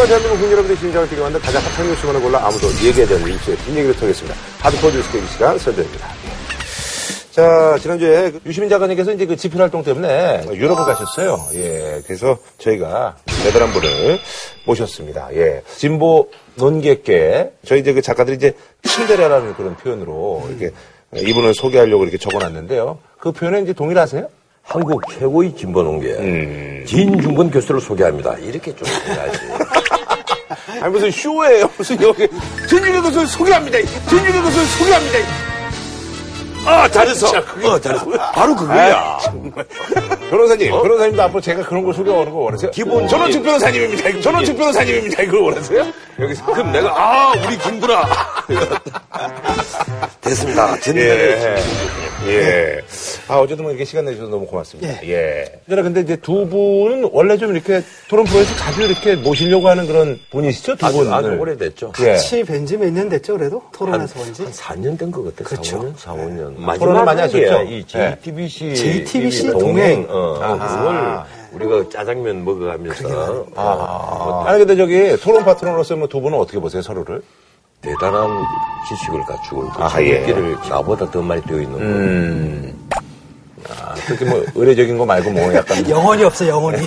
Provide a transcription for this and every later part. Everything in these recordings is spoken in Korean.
시간 대한민국 국민 여러분의 심장을 뛰게 만든 가장 핫한 뉴스만을 골라 아무도 얘기하지 않는 뉴스의 뒷얘기를 털겠습니다. 하드코어 뉴스 깨기 시간 선정입니다. 자, 지난주에 그 유시민 작가님께서 이제 그 집필 활동 때문에 유럽을 가셨어요. 예. 그래서 저희가 대단한 분을 모셨습니다. 예. 진보 논객계, 저희 이제 그 작가들이 이제 침대라라는 그런 표현으로 이렇게 이분을 소개하려고 이렇게 적어 놨는데요. 그 표현에 이제 동일하세요? 한국 최고의 진보농계 진중권 교수를 소개합니다. 이렇게 좀 해야지. 아니, 무슨 쇼예요. 무슨 여기. 진중의 교수를 소개합니다. 진중의 교수를 소개합니다. 아 잘했어. 어 잘했어. 바로 그거야. 변호사님, 변호사님도 앞으로 제가 그런 걸 소개하는 거 원하세요? 기본- 전원측 변호사님입니다. 전원측 변호사님입니다. 이걸 원하세요? 여기서. 그럼 내가 아 우리 김구나. 됐습니다. 예. 예. 아, 어제도 뭐 이렇게 시간 내주셔서 너무 고맙습니다. 예. 그러나 근데 이제 두 분은 원래 좀 이렇게 토론 프로에서 자주 이렇게 모시려고 하는 그런 분이시죠? 두 아주, 분을. 아주 오래됐죠. 예. 같이 뵌지 몇 년 됐죠, 그래도? 한, 토론에서 본 지. 한 4년 된 것 같아. 그렇죠. 4, 5년? 4, 5년. 토론을 많이 마지막에 하셨죠? 이 예. JTBC. JTBC 동행. 동행. 어. 그걸 우리가 짜장면 먹어가면서 어, 아니, 근데 저기 토론 파트너로서 뭐두 분은 어떻게 보세요, 서로를? 대단한 지식을 갖추고 있고 아, 예. 자기끼를 나보다 더 많이 되어 있는 분. 음. 아, 그렇게 뭐 의례적인 거 말고 뭐 약간. 영혼이 없어, 영혼이.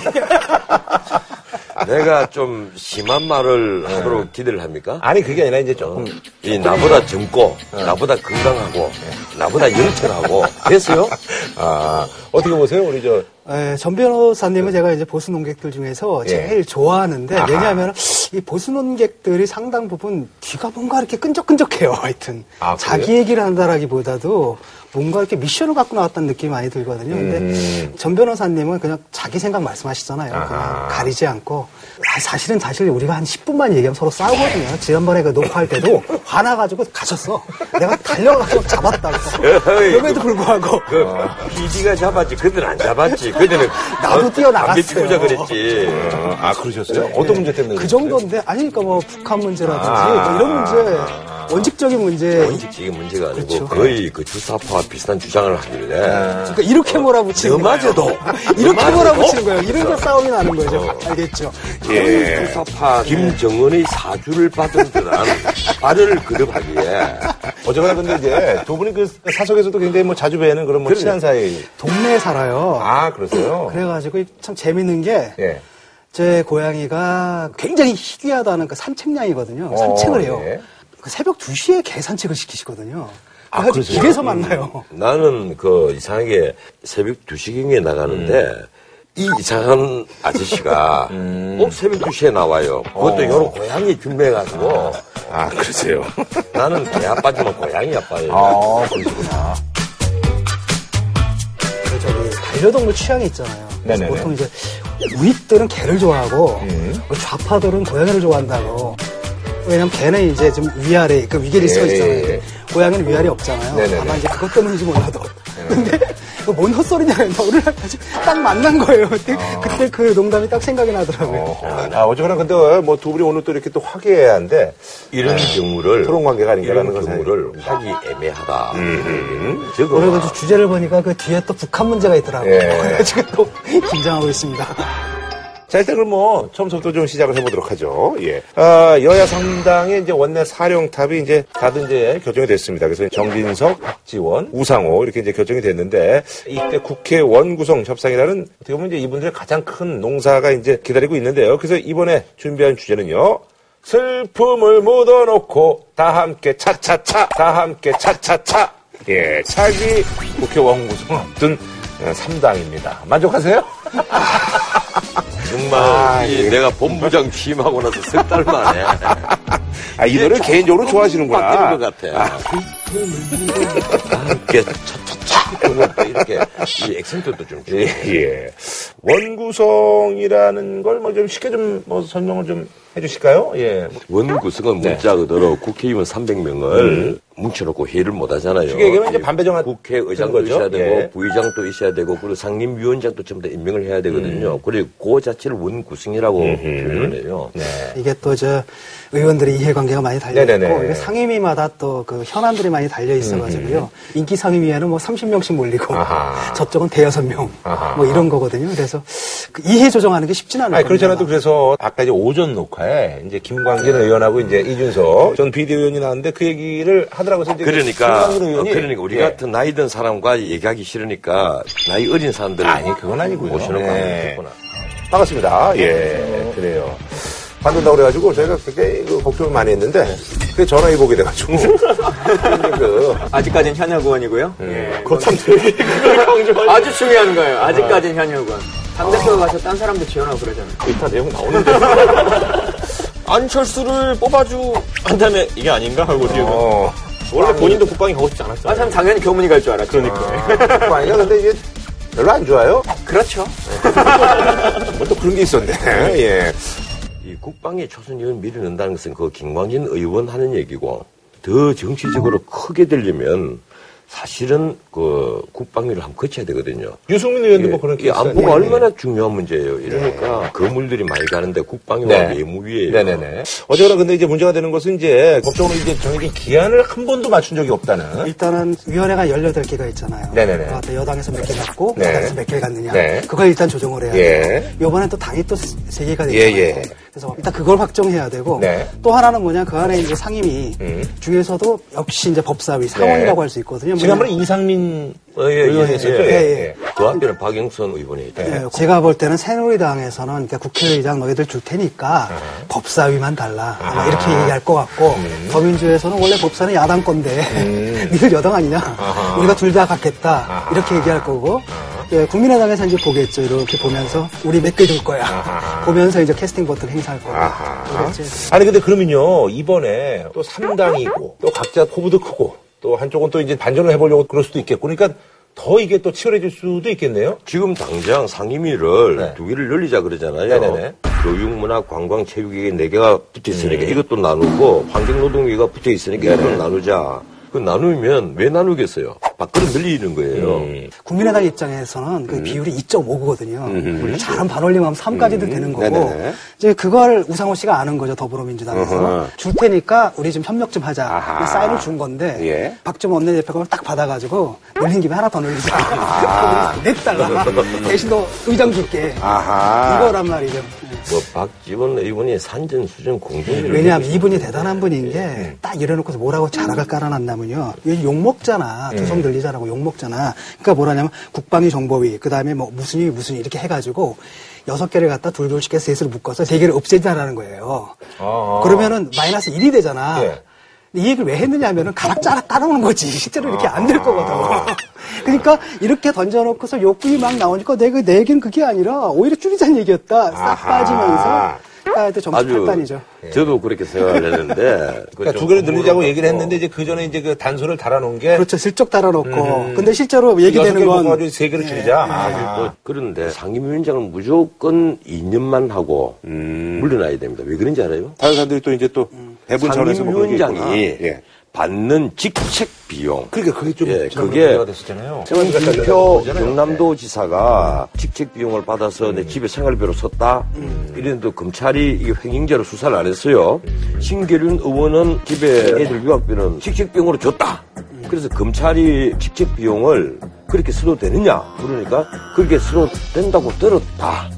내가 좀 심한 말을 하도록 기대를 합니까? 아니, 그게 아니라 이제 조금. 이 나보다 젊고 나보다 건강하고 나보다 영철하고 됐어요? 아, 어떻게 보세요, 우리 저. 예, 전 변호사님은 제가 이제 보수 논객들 중에서 예. 제일 좋아하는데, 아하. 왜냐하면 이 보수 논객들이 상당 부분 뒤가 뭔가 이렇게 끈적끈적해요, 하여튼. 아? 자기 얘기를 한다라기보다도 뭔가 이렇게 미션을 갖고 나왔다는 느낌이 많이 들거든요. 근데 음. 전 변호사님은 그냥 자기 생각 말씀하시잖아요. 아하. 그냥 가리지 않고. 아, 사실은 사실 우리가 한 10분만 얘기하면 서로 싸우거든요. 지난번에 그 녹화할 때도 화나가지고 가셨어. 내가 달려가서 잡았다고. 그럼에도 불구하고. 그 PD가 잡았지 그들은 안 잡았지 그들은 나도 어, 뛰어나갔어요. 담배 피우자 그랬지 어, 아, 그러셨어요? 어떤 문제 때문에? 그? 정도인데 아니 그러니까 뭐 북한 문제라든지 아. 뭐 이런 문제 원칙적인 문제 원칙적인 문제가 아니고 그렇죠. 거의 그 주사파와 비슷한 주장을 하길래 그러니까 이렇게 몰아붙이는 거예요. 이렇게 몰아붙이는 거예요. 이런 걸 싸움이 나는 거죠. 알겠죠? 예. 주사파 김정은의 사주를 받은 듯한 발을 그립하기에 어제가 근데 이제 두 분이 그 사석에서도 굉장히 뭐 자주 뵈는 그런 뭐 친한 사이. 동네에 살아요. 아, 그러세요? 그래가지고 참 재밌는 게제 예. 고양이가 굉장히 희귀하다는 그 산책량이거든요. 산책을 해요. 예. 그 새벽 2시에 개 산책을 시키시거든요. 아, 그러세요? 길에서 만나요. 나는 그 이상하게 새벽 2시경에 나가는데 이 이상한 아저씨가 꼭 새벽 2시에 나와요. 그것도 요런 고양이 준비해가지고 아, 그러세요? 나는 개 아빠지만 고양이 아빠예요. 아, 그러시구나. 그 저기 반려동물 취향이 있잖아요. 네네네. 보통 이제 우익들은 개를 좋아하고 음. 그 좌파들은 고양이를 좋아한다고. 왜냐면 개는 이제 좀 위아래, 그 위계질서가 예, 있잖아요. 예, 예. 고양이는 위아래 없잖아요. 네네네. 아마 이제 그것 때문인지 몰라도. 근데 그뭔 헛소리냐, 오늘 아주 딱 만난 거예요. 그때, 그때 그 농담이 딱 생각이 나더라고요. 어, 아, 어쨌거나 근데 뭐 두 분이 오늘 또 이렇게 또 화기애애한데 이런 경우를 토론 관계가 아닌가라는 경우를 하기 애매하다. 음. 저거 오늘 그 주제를 보니까 그 뒤에 또 북한 문제가 있더라고요. 예. 그래가지고 또 긴장하고 있습니다. 자, 일단 그럼 뭐, 처음부터 좀 시작을 해보도록 하죠. 예. 아, 여야 상당의 이제 원내 사령탑이 이제 다들 이제 결정이 됐습니다. 그래서 정진석, 박지원, 우상호 이렇게 이제 결정이 됐는데, 이때 국회 원 구성 협상이라는 어떻게 보면 이제 이분들의 가장 큰 농사가 이제 기다리고 있는데요. 그래서 이번에 준비한 주제는요. 슬픔을 묻어놓고 다 함께 차차차, 다 함께 차차차. 예, 차기 국회 원 구성 앞둔 3당입니다. 만족하세요? 정말 아, 이 예. 내가 본부장 취임하고 나서 석 달 만에 아, 이 노래 개인적으로 좋아하시는구나. 바뀌는 것 같아. 이렇게 차 차 차 이렇게 이 액센트도 좀 주고. 예, 예. 원구성이라는 걸 뭐 좀 쉽게 좀 뭐 설명을 좀 해주실까요? 예. 원구성은 네. 문자 그대로 국회의원 300명을 뭉쳐놓고 회의를 못 하잖아요. 쉽게 얘기하면 이제 반배정한 국회의장도 거죠? 있어야 되고 예. 부의장도 있어야 되고 그리고 상임위원장도 전부 다 임명을 해야 되거든요. 그리고 그 자체를 원구성이라고 표현을 해요. 네. 이게 또 저 의원들의 이해관계가 많이 달려 있고 상임위마다 또 그 현안들이 많이 달려 있어가지고요. 인기 상임위에는 뭐 30명 씩 몰리고 아하. 저쪽은 대여섯 명. 뭐 이런 거거든요. 그래서 그 이해 조정하는 게 쉽진 않아요. 않아도 그래서 아까 이제 오전 녹화에 3회에 이제 김광진 의원하고 이제 이준석 전 비대위원이 나왔는데 그 얘기를 하더라고요. 그러니까, 의원이 어, 그러니까 우리 예. 같은 나이 든 사람과 얘기하기 싫으니까 나이 어린 사람들 아니 그건 아니고요. 모시는 거 예. 아니겠구나. 반갑습니다. 예, 그래요. 받는다고 그래가지고 저희가 굉장히 그 걱정을 많이 했는데 그게 전화해 보게 돼가지고 이제 그 아직까지는 현역 의원이고요. 예. 그참 되게 그걸 강조하지. 아주 중요한 거예요. 아직까지는 현역 의원. 당대표가 가서 딴 사람도 지원하고 그러잖아요. 기타 내용 나오는데. 안철수를 뽑아주 한다면 이게 아닌가 하고 지금 어. 원래 본인도 국방에 가고 싶지 않았어요. 아, 참 당연히 교문이 갈 줄 알았죠. 그러니까. 아니가 근데 이게 별로 안 좋아요. 그렇죠. 뭐 또 그런 게 있었네. 예. 이 국방의 초선 의원 밀어넣는다는 것은 그 김광진 의원 하는 얘기고 더 정치적으로 크게 되려면 사실은 그 국방위를 한번 거쳐야 되거든요. 유승민 의원도 예, 뭐 그런 이 안보가 있네. 얼마나 중요한 문제예요. 이러니까 건물들이 많이 가는데 국방위와 네. 외무위에 네네네. 어쨌거나 근데 이제 문제가 되는 것은 이제 법적으로 이제 정해진 기한을 한 번도 맞춘 적이 없다는. 일단은 위원회가 18개가 있잖아요. 네네네. 그 여당에서 몇개 갖고 네. 야당에서 몇 개를 갖느냐. 네. 그걸 일단 조정을 해야 예. 돼요. 이번엔 또 당이 또세 개가 예. 예. 그래서 일단 그걸 확정해야 되고 네. 또 하나는 뭐냐 그 안에 이제 상임위 음. 중에서도 역시 이제 법사위 상원이라고 할 수 있거든요. 지난번에 뭐냐- 이상민 어, 예, 의원이 예, 했었죠. 예. 예, 예, 예. 그 앞에는 박영선 의원이 있다. 예, 제가 볼 때는 새누리당에서는 그러니까 국회의장 너희들 줄 테니까 법사위만 달라. 아마 이렇게 얘기할 것 같고 더민주에서는 원래 법사는 야당 건데 니들 여당 아니냐? 우리가 둘 다 갖겠다. 이렇게 얘기할 거고. 예, 국민의당에서 이제 보겠죠. 이렇게 보면서 우리 몇개줄 거야. 보면서 이제 캐스팅 버튼 행사할. 그렇지. 아니 근데 그러면요 이번에 또 3당이고 또 각자 포부도 크고 또 한쪽은 또 이제 반전을 해보려고 그럴 수도 있겠고 그러니까 더 이게 또 치열해질 수도 있겠네요. 지금 당장 상임위를 네. 두 개를 늘리자 그러잖아요. 네네네. 교육, 문화, 관광, 체육위에 네 개가 붙어 있으니까 이것도 나누고 환경노동위가 붙어 있으니까 이것도 나누자. 그 나누면 왜 나누겠어요? 밖으로 늘리는 거예요. 음. 국민의당 입장에서는 그 비율이 2.5거든요. 잘한 반올림하면 3까지도 되는 거고 네네네. 이제 그걸 우상호 씨가 아는 거죠 더불어민주당에서 어허. 줄 테니까 우리 좀 협력 좀 하자 아하. 사인을 준 건데 예. 박주원 원내대표가 딱 받아가지고 늘린 김에 하나 더 늘리자 냈달라 대신 더 의정 깊게 아하. 이거란 말이죠. 뭐 박지원 의원이 산전 수전 공정위를 왜냐하면 이분이 대단한 분인 게 딱 이래놓고서 뭐라고 자락을 깔아놨냐면요. 이게 욕먹잖아. 두성 들리자라고 욕 먹잖아. 그러니까 뭐라냐면 국방위 정보위, 그 다음에 뭐 무슨 위 무슨 위 이렇게 해가지고 여섯 개를 갖다 둘둘씩 해서 셋을 묶어서 세 개를 없애자라는 거예요. 아하. 그러면은 마이너스 1이 되잖아. 예. 근데 이 얘기를 왜 했느냐 하면은 가락 짜락 깔아놓은 거지. 실제로 이렇게 안 될 거거든. 그러니까 이렇게 던져놓고서 욕구이 막 나오니까 내가 내 얘기는 그게 아니라 오히려 줄이자는 얘기였다. 싹. 빠지면서 하여튼 점수 아주 8단이죠. 저도 그렇게 생각을 했는데 그러니까 두 개를 늘리자고 얘기를 했는데 이제 그 전에 이제 그 단서를 달아놓은 게 그렇죠. 슬쩍 달아놓고. 근데 실제로 얘기되는 여섯 개 건. 뽑아가지고 세 개를 줄이자. 아. 뭐 그런데 상임위원장을 무조건 2년만 하고 음. 물러나야 됩니다. 왜 그런지 알아요? 다른 사람들이 또 이제 또배 분 차원에서 뭐. 상임 위원장이 예. 받는 직책 비용. 그러니까 그게 좀 예, 그게. 홍준표 경남도 지사가 직책 비용을 받아서 내 집에 생활비로 썼다. 이랬는데 검찰이 이 횡행죄로 수사를 안 했어요. 신계륜 의원은 집에 애들 유학비는 직책 비용으로 줬다. 그래서 검찰이 직책 비용을 그렇게 써도 되느냐? 그러니까 그렇게 써도 된다고 들었다.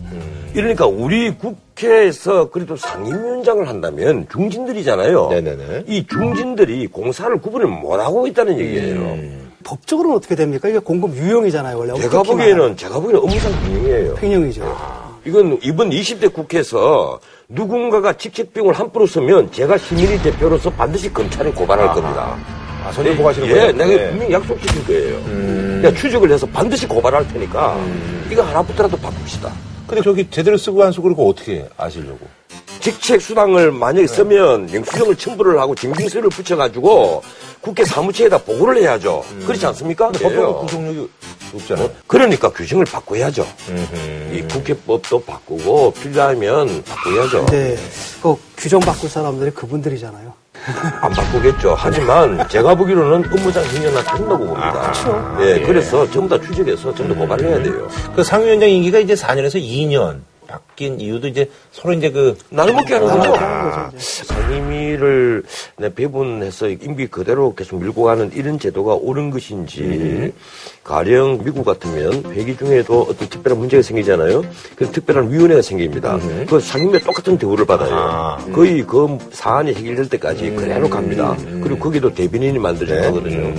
이러니까 우리 국 회에서 그래도 상임위원장을 한다면 중진들이잖아요. 네네네. 이 중진들이 공사를 구분을 못 하고 있다는 얘기예요. 법적으로는 어떻게 됩니까? 이게 공급 유형이잖아요, 원래. 제가 보기에는 제가 보기에는 업무상 횡령이에요. 횡령이죠. 이건 이번 20대 국회에서 누군가가 직책병을 함부로 쓰면 제가 시민의 대표로서 반드시 검찰에 고발할 겁니다. 아, 선임 보고하시는 예, 거예요? 내가 네. 분명히 약속시킬 거예요. 내가 추적을 해서 반드시 고발할 테니까 이거 하나부터라도 바꿉시다. 근데 저기 제대로 쓰고 안 쓰고 그러고 어떻게 아시려고? 직책 수당을 만약에 쓰면 영수증을 첨부를 하고 증빙서를 붙여가지고 국회 사무처에다 보고를 해야죠. 그렇지 않습니까? 근데 법적으로 예. 구속력이 없잖아요. 그러니까 규정을 바꿔야죠. 이 국회법도 바꾸고 필요하면 바꿔야죠. 근데 그 규정 바꿀 사람들이 그분들이잖아요. 안 바꾸겠죠. 하지만 제가 보기로는 업무상 횡령은 된다고 봅니다. 예, 그래서 전부 다 추적해서 전부 다 고발을 해야 돼요. 그 상위원장 임기가 이제 4년에서 2년 바뀐 이유도 이제 서로 이제 그 나눠 먹게 하는 거죠. 아, 상임위를 네, 배분해서 임기 그대로 계속 밀고 가는 이런 제도가 옳은 것인지 가령 미국 같으면 회기 중에도 어떤 특별한 문제가 생기잖아요. 그래서 특별한 위원회가 생깁니다. 그 상임위에 똑같은 대우를 받아요. 아. 거의 그 사안이 해결될 때까지 그래로 갑니다. 그리고 거기도 대변인이 만들어져 가거든요.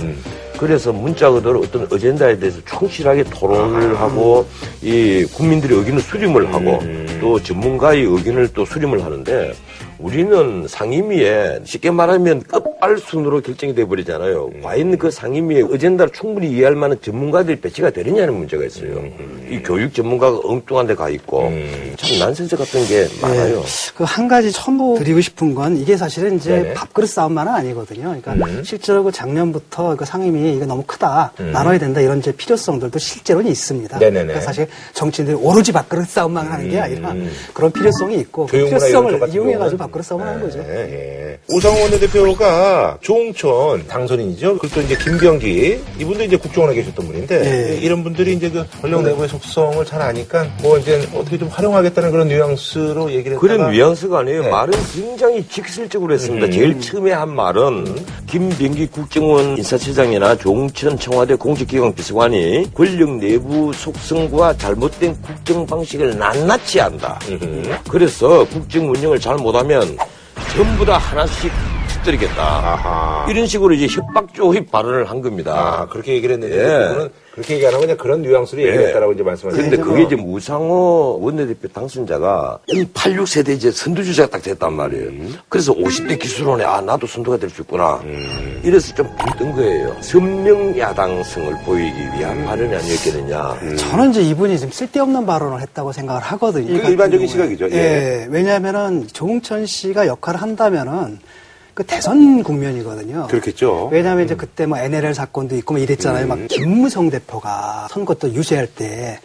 그래서 문자 그대로 어떤 어젠다에 대해서 충실하게 토론을 하고 이 국민들의 의견을 수렴을 하고 또 전문가의 의견을 또 수렴을 하는데 우리는 상임위에 쉽게 말하면 끝발순으로 결정이 돼버리잖아요. 과연 그 상임위의 어젠다를 충분히 이해할 만한 전문가들이 배치가 되느냐는 문제가 있어요. 이 교육 전문가가 엉뚱한 데 가 있고 참 난센스 같은 게 많아요. 그한 가지 첨부 드리고 싶은 건 이게 사실은 이제 네네. 밥그릇 싸움만은 아니거든요. 그러니까 음. 실제로 그 작년부터 그 상임위 이거 너무 크다 나눠야 된다 이런 이제 필요성들도 실제로는 있습니다. 네네네. 음. 그러니까 사실 정치인들이 오로지 밥그릇 싸움만 하는 게 아니라 그런 필요성이 있고 그 필요성을 이용해가지고 밥그릇 싸움을 하는 거죠. 예, 예. 오상호 원내대표가 조홍천 당선인이죠. 그리고 또 이제 김병기 이분도 이제 국정원에 계셨던 분인데 예. 이런 분들이 이제 그 권력 내부의 속성을 잘 아니까 뭐 이제 어떻게 좀 활용하겠다는 그런 뉘앙스로 얘기를 했다가 그런 뉘앙스가 아니에요. 네. 말은 굉장히 직설적으로 했습니다. 음. 제일 처음에 한 말은 김병기 국정원 인사처장이나 조홍천 청와대 공직기강 비서관이 권력 내부 속성과 잘못된 국정 방식을 낱낱이 한다. 그래서 국정 운영을 잘 못하면 전부 다 하나씩 터뜨리겠다. 아하. 이런 식으로 이제 협박조의 발언을 한 겁니다. 아, 그렇게 얘기를 했는데 예. 그렇게 얘기 안 하고 그냥 그런 뉘앙스로 예. 했다라고 이제 말씀하셨는데 그런데 그게 이제 무상호 원내대표 당선자가 86세대 이제 선두주자가 딱 됐단 말이에요. 그래서 50대 기술원에 아, 나도 선두가 될 수 있구나. 이래서 좀 붕뜬 거예요. 선명야당성을 보이기 위한 발언이 아니었겠느냐. 저는 이제 이분이 좀 쓸데없는 발언을 했다고 생각을 하거든요. 이그 일반적인 경우에. 시각이죠. 예. 예. 왜냐하면은 조홍천 씨가 역할을 한다면은 그 대선 국면이거든요. 그렇겠죠. 왜냐하면 이제 그때 뭐 NLL 사건도 있고 뭐 이랬잖아요. 막 김무성 대표가 선거 때 유세할 때.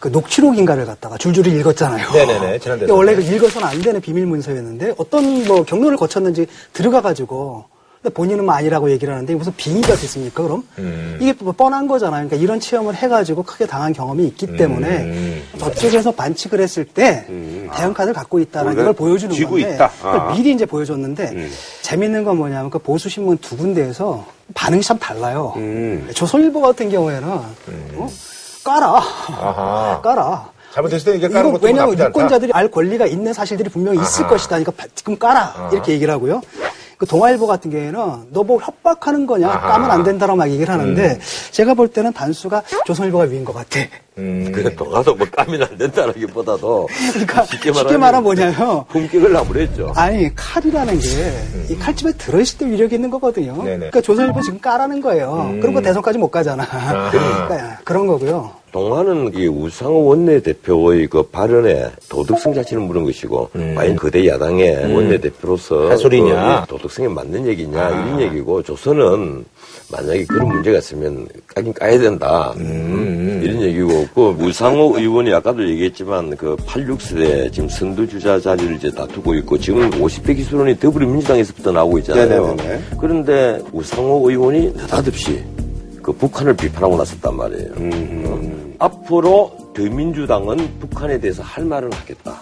그 녹취록인가를 갖다가 줄줄이 읽었잖아요. 네네네, 지난 대선에. 근데 원래 그 읽어서는 안 되는 비밀 문서였는데 어떤 뭐 경로를 거쳤는지 들어가가지고 근데 본인은 뭐 아니라고 얘기를 하는데 무슨 빙의가 됐습니까 그럼? 음. 이게 뭐 뻔한 거잖아요. 그러니까 이런 체험을 해가지고 크게 당한 경험이 있기 때문에 음. 저쪽에서 반칙을 했을 때 대형 카드를 갖고 있다는 걸 보여주는 건데 아. 미리 이제 보여줬는데 재밌는 건 뭐냐면 그 보수 신문 두 군데에서 반응이 참 달라요. 음. 조선일보 같은 경우에는 어? 깔아, 아하. 깔아. 잘못했을 때 이게 까는 것도 왜냐하면. 유권자들이 알 권리가 있는 사실들이 분명히 있을 아하. 것이다. 그러니까 바- 지금 깔아 이렇게 얘기를 하고요. 그 동아일보 같은 경우에는 너 뭐 협박하는 거냐. 까면 안 된다라고 막 얘기를 하는데 제가 볼 때는 단수가 조선일보가 위인 것 같아. 음. 그래, 동아도 뭐 까면 안 된다라기보다도 그러니까 쉽게 말하면 뭐냐면 품격을 나무랬죠. 아니 칼이라는 게 이 칼집에 들어있을 때 위력이 있는 거거든요. 네네. 그러니까 조선일보 지금 까라는 거예요. 그리고 대선까지 못 가잖아. 그러니까 그런 거고요. 동화는 이 우상호 원내대표의 그 발언에 도덕성 자체를 물은 것이고, 과연 거대 야당의 원내대표로서 할 소리냐? 그 도덕성에 맞는 얘기냐, 이런 얘기고, 조선은 만약에 그런 문제가 있으면 까긴 까야 된다. 이런 얘기고, 그 우상호 의원이 아까도 얘기했지만, 그 86세대 지금 선두주자 자리를 이제 다투고 있고, 지금 50대 기술원이 더불어민주당에서부터 나오고 있잖아요. 네네네네. 그런데 우상호 의원이 느닷없이 그 북한을 비판하고 나섰단 말이에요. 어? 앞으로 더민주당은 북한에 대해서 할 말은 하겠다.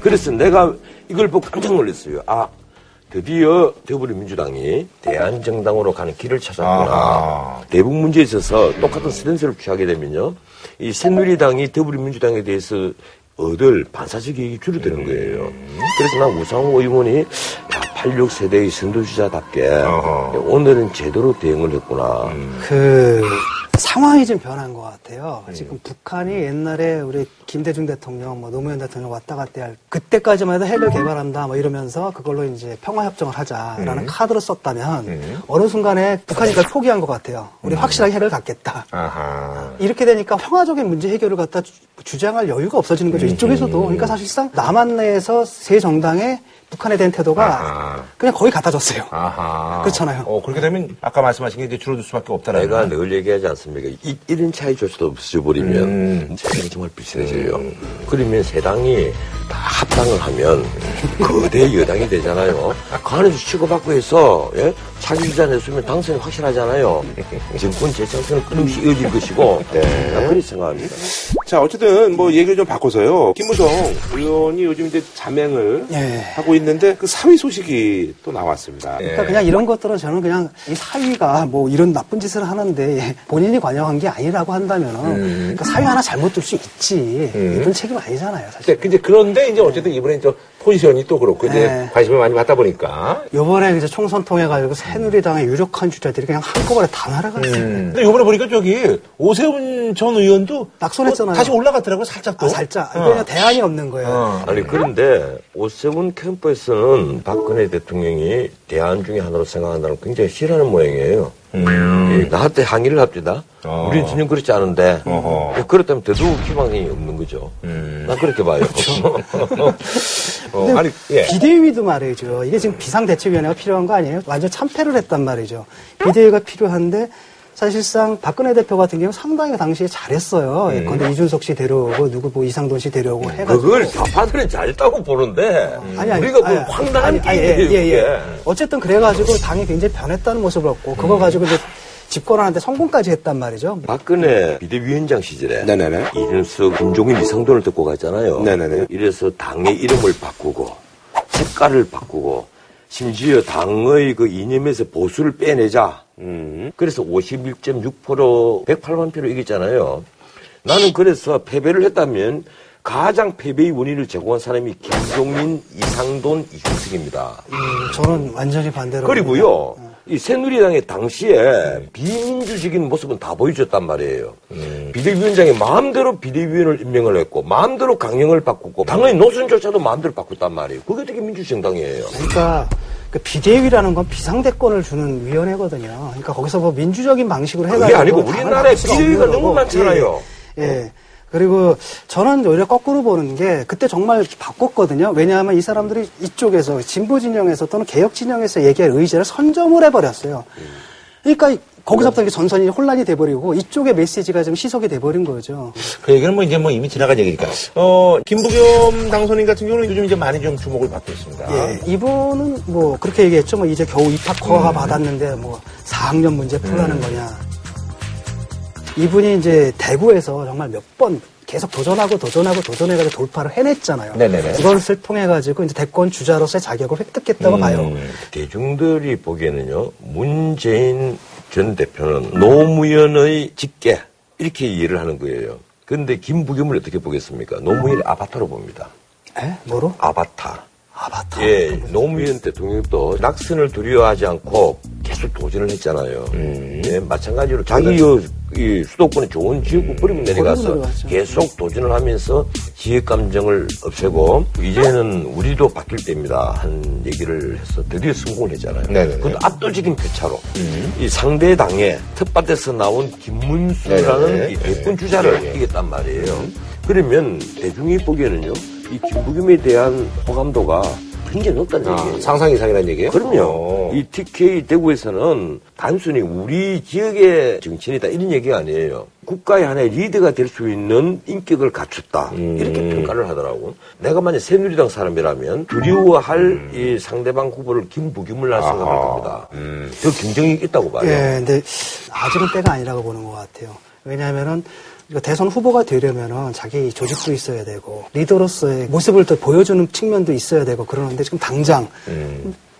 그래서 내가 이걸 보고 깜짝 놀랐어요. 아, 드디어 더불어민주당이 대안정당으로 가는 길을 찾았구나. 아하. 대북 문제에 있어서 똑같은 스탠스를 취하게 되면요. 이 새누리당이 더불어민주당에 대해서 얻을 반사적 이익이 줄어드는 거예요. 그래서 난 우상호 의원이 야, 86세대의 선두주자답게 어허. 오늘은 제대로 대응을 했구나. 그 상황이 좀 변한 것 같아요. 지금 북한이 옛날에 우리 김대중 대통령, 뭐 노무현 대통령 왔다 갔다 할 그때까지만 해도 핵을 개발한다 뭐 이러면서 그걸로 이제 평화 협정을 하자라는 카드를 썼다면 어느 순간에 북한이 그걸 포기한 것 같아요. 우리 확실하게 핵을 갖겠다. 아하. 이렇게 되니까 평화적인 문제 해결을 갖다 주- 주장할 여유가 없어지는 거죠. 이쪽에서도. 그러니까 사실상 남한 내에서 새 정당의 북한에 대한 태도가 아하. 그냥 거의 같아졌어요. 아하. 그렇잖아요. 어, 그렇게 되면 아까 말씀하신 게 이제 줄어들 수밖에 없다라는. 내가 늘 얘기하지 않습니까? 이, 이런 차이조차도 없어져 버리면 음. 세상이 정말 비슷해져요. 그러면 세 당이 다 합당을 하면 거대 여당이 되잖아요. 그 안에서 치고받고 해서 예? 차기주자 냈으면 당선이 확실하잖아요. 정권 재창선은 끊임없이 이어질 것이고 난 그렇게 생각합니다. 자, 어쨌든 뭐 얘기를 좀 바꿔서요. 김무성 의원이 요즘 이제 자맹을 예. 하고 있는데 그 사위 소식이 또 나왔습니다. 그러니까 그냥 이런 것들은 저는 그냥 이 사위가 뭐 이런 나쁜 짓을 하는데 본인이 관여한 게 아니라고 한다면은 그러니까 사위 하나 잘못 둘 수 있지. 이분 책임 아니잖아요, 사실. 근데, 근데 그런데 이제 어쨌든 이번에 저 포지션이 또 그렇고 이제 네. 관심을 많이 받다 보니까. 요번에 이제 총선 통해 가지고 새누리당의 유력한 주자들이 그냥 한꺼번에 다 날아갔어요. 근데 이번에 보니까 저기 오세훈 전 의원도 낙선했잖아요. 또 다시 올라갔더라고요, 살짝 또. 아, 살짝. 어. 그냥 대안이 없는 거예요. 어. 아니 그런데 오세훈 캠프에서는 박근혜 대통령이 대안 중에 하나로 생각한다는 걸 굉장히 싫어하는 모양이에요. 예, 나한테 항의를 합니다. 어. 우리는 전혀 그렇지 않은데 어허. 예, 그렇다면 더더욱 희망이 없는 거죠. 난 그렇게 봐요. 어, 아니, 예. 비대위도 말이죠. 이게 지금 비상대책위원회가 필요한 거 아니에요? 완전 참패를 했단 말이죠. 비대위가 필요한데 사실상 박근혜 대표 같은 경우 상당히 당시에 잘했어요. 음. 예컨대 이준석 씨 데려오고 누구 뭐 이상돈 씨 데려오고 해가지고 그걸 좌파들은 잘했다고 보는데 아니, 아니, 우리가 그 아니, 황당한 아니, 아니, 예. 예, 예. 어쨌든 그래가지고 당이 굉장히 변했다는 모습을 얻고 음. 그거 가지고 이제 집권하는데 성공까지 했단 말이죠. 박근혜 비대위원장 시절에 네네네. 이준석, 김종인, 이상돈을 듣고 갔잖아요. 네네네. 이래서 당의 이름을 바꾸고 색깔을 바꾸고 심지어 당의 그 이념에서 보수를 빼내자. 음. 그래서 51.6% 108만 표로 이겼잖아요. 나는 그래서 패배를 했다면 가장 패배의 원인을 제공한 사람이 김종인, 이상돈, 이준석입니다. 음, 저는 완전히 반대로. 그리고요, 이 새누리당의 당시에 비민주적인 모습은 다 보여줬단 말이에요. 비대위원장이 마음대로 비대위원을 임명을 했고, 마음대로 강령을 바꾸고, 당의 노선조차도 마음대로 바꿨단 말이에요. 그게 되게 민주정당이에요. 그러니까 그 비대위라는 건 비상대권을 주는 위원회거든요. 그러니까 거기서 뭐 민주적인 방식으로 그게 해가지고 아니고 당을 우리나라에 비대위가 너무. 많잖아요. 예. 예. 그리고 저는 오히려 거꾸로 보는 게 그때 정말 바꿨거든요. 왜냐하면 이 사람들이 이쪽에서 진보 진영에서 또는 개혁 진영에서 얘기할 의제를 선점을 해버렸어요. 그러니까 거기서부터 이게 전선이 혼란이 돼버리고 이쪽의 메시지가 좀 시석이 돼버린 거죠. 그 얘기는 뭐 이제 뭐 이미 지나간 얘기니까. 어, 김부겸 당선인 같은 경우는 요즘 이제 많이 좀 주목을 받고 있습니다. 예, 이분은 뭐 그렇게 얘기했죠. 뭐 이제 겨우 입학 허가 받았는데 뭐 4학년 문제 풀라는 거냐. 이분이 이제 대구에서 정말 몇번 계속 도전하고 도전하고 도전해가지고 돌파를 해냈잖아요. 네네네. 이것을 통해 가지고 이제 대권 주자로서의 자격을 획득했다고 봐요. 대중들이 보기에는요, 문재인 전 대표는 노무현의 직계, 이렇게 이해를 하는 거예요. 근데 김부겸을 어떻게 보겠습니까? 노무현의 아바타로 봅니다. 에? 뭐로? 아바타. 아바타. 예, 노무현 대통령도 낙선을 두려워하지 않고 계속 도전을 했잖아요. 예, 마찬가지로 자기 요, 이 수도권에 좋은 지역구 버리고 내려가서. 계속 도전을 하면서 지역 감정을 없애고 이제는 우리도 바뀔 때입니다. 한 얘기를 해서 드디어 성공을 했잖아요. 네네네. 그 압도적인 표차로 이 상대 당의 텃밭에서 나온 김문수라는 네네네. 이 대권 주자를 이겼단 말이에요. 그러면 대중이 보기에는요, 이 김부겸에 대한 호감도가 굉장히 높다는 아, 얘기예요. 상상 이상이라는 얘기예요? 그럼요. 어. 이 TK 대구에서는 단순히 우리 지역의 정치인이다 이런 얘기가 아니에요. 국가의 하나의 리더가 될 수 있는 인격을 갖췄다. 음. 이렇게 평가를 하더라고. 내가 만약 새누리당 사람이라면 두려워할 이 상대방 후보를 김부겸을 날 생각할 음. 겁니다. 음. 더 경쟁이 있다고 봐요. 예, 근데 아직은 때가 아니라고 보는 것 같아요. 왜냐하면은 이거 대선 후보가 되려면은 자기 조직도 있어야 되고 리더로서의 모습을 더 보여주는 측면도 있어야 되고 그러는데 지금 당장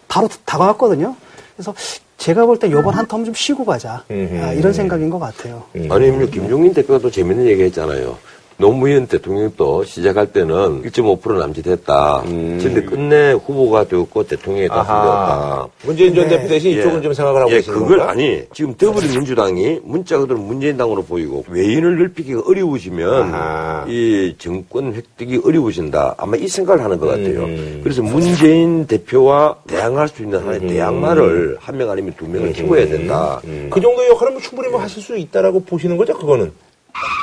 바로 다가왔거든요. 그래서 제가 볼때 이번 한 텀 좀 쉬고 가자 음흠. 아, 이런 생각인 것 같아요. 아니면 김종인 대표가 또 재밌는 얘기 했잖아요. 노무현 대통령도 시작할 때는 1.5% 남짓했다. 그런데 끝내 후보가 되었고 대통령이. 당선되었다. 문재인 전 네. 대표 대신 이쪽은 좀 생각을 하고 예, 계시는 그걸 건가? 아니 지금 더불어민주당이 문자 그대로 문재인 당으로 보이고 외인을 넓히기가 어려우시면 아하. 이 정권 획득이 어려우신다. 아마 이 생각을 하는 것 같아요. 음. 그래서 문재인 대표와 대항할 수 있는 하나의 대항마를 한 명 아니면 두 명을 키워야 된다. 그 정도의 역할은 뭐 충분히 뭐 하실 수 있다라고 보시는 거죠, 그거는?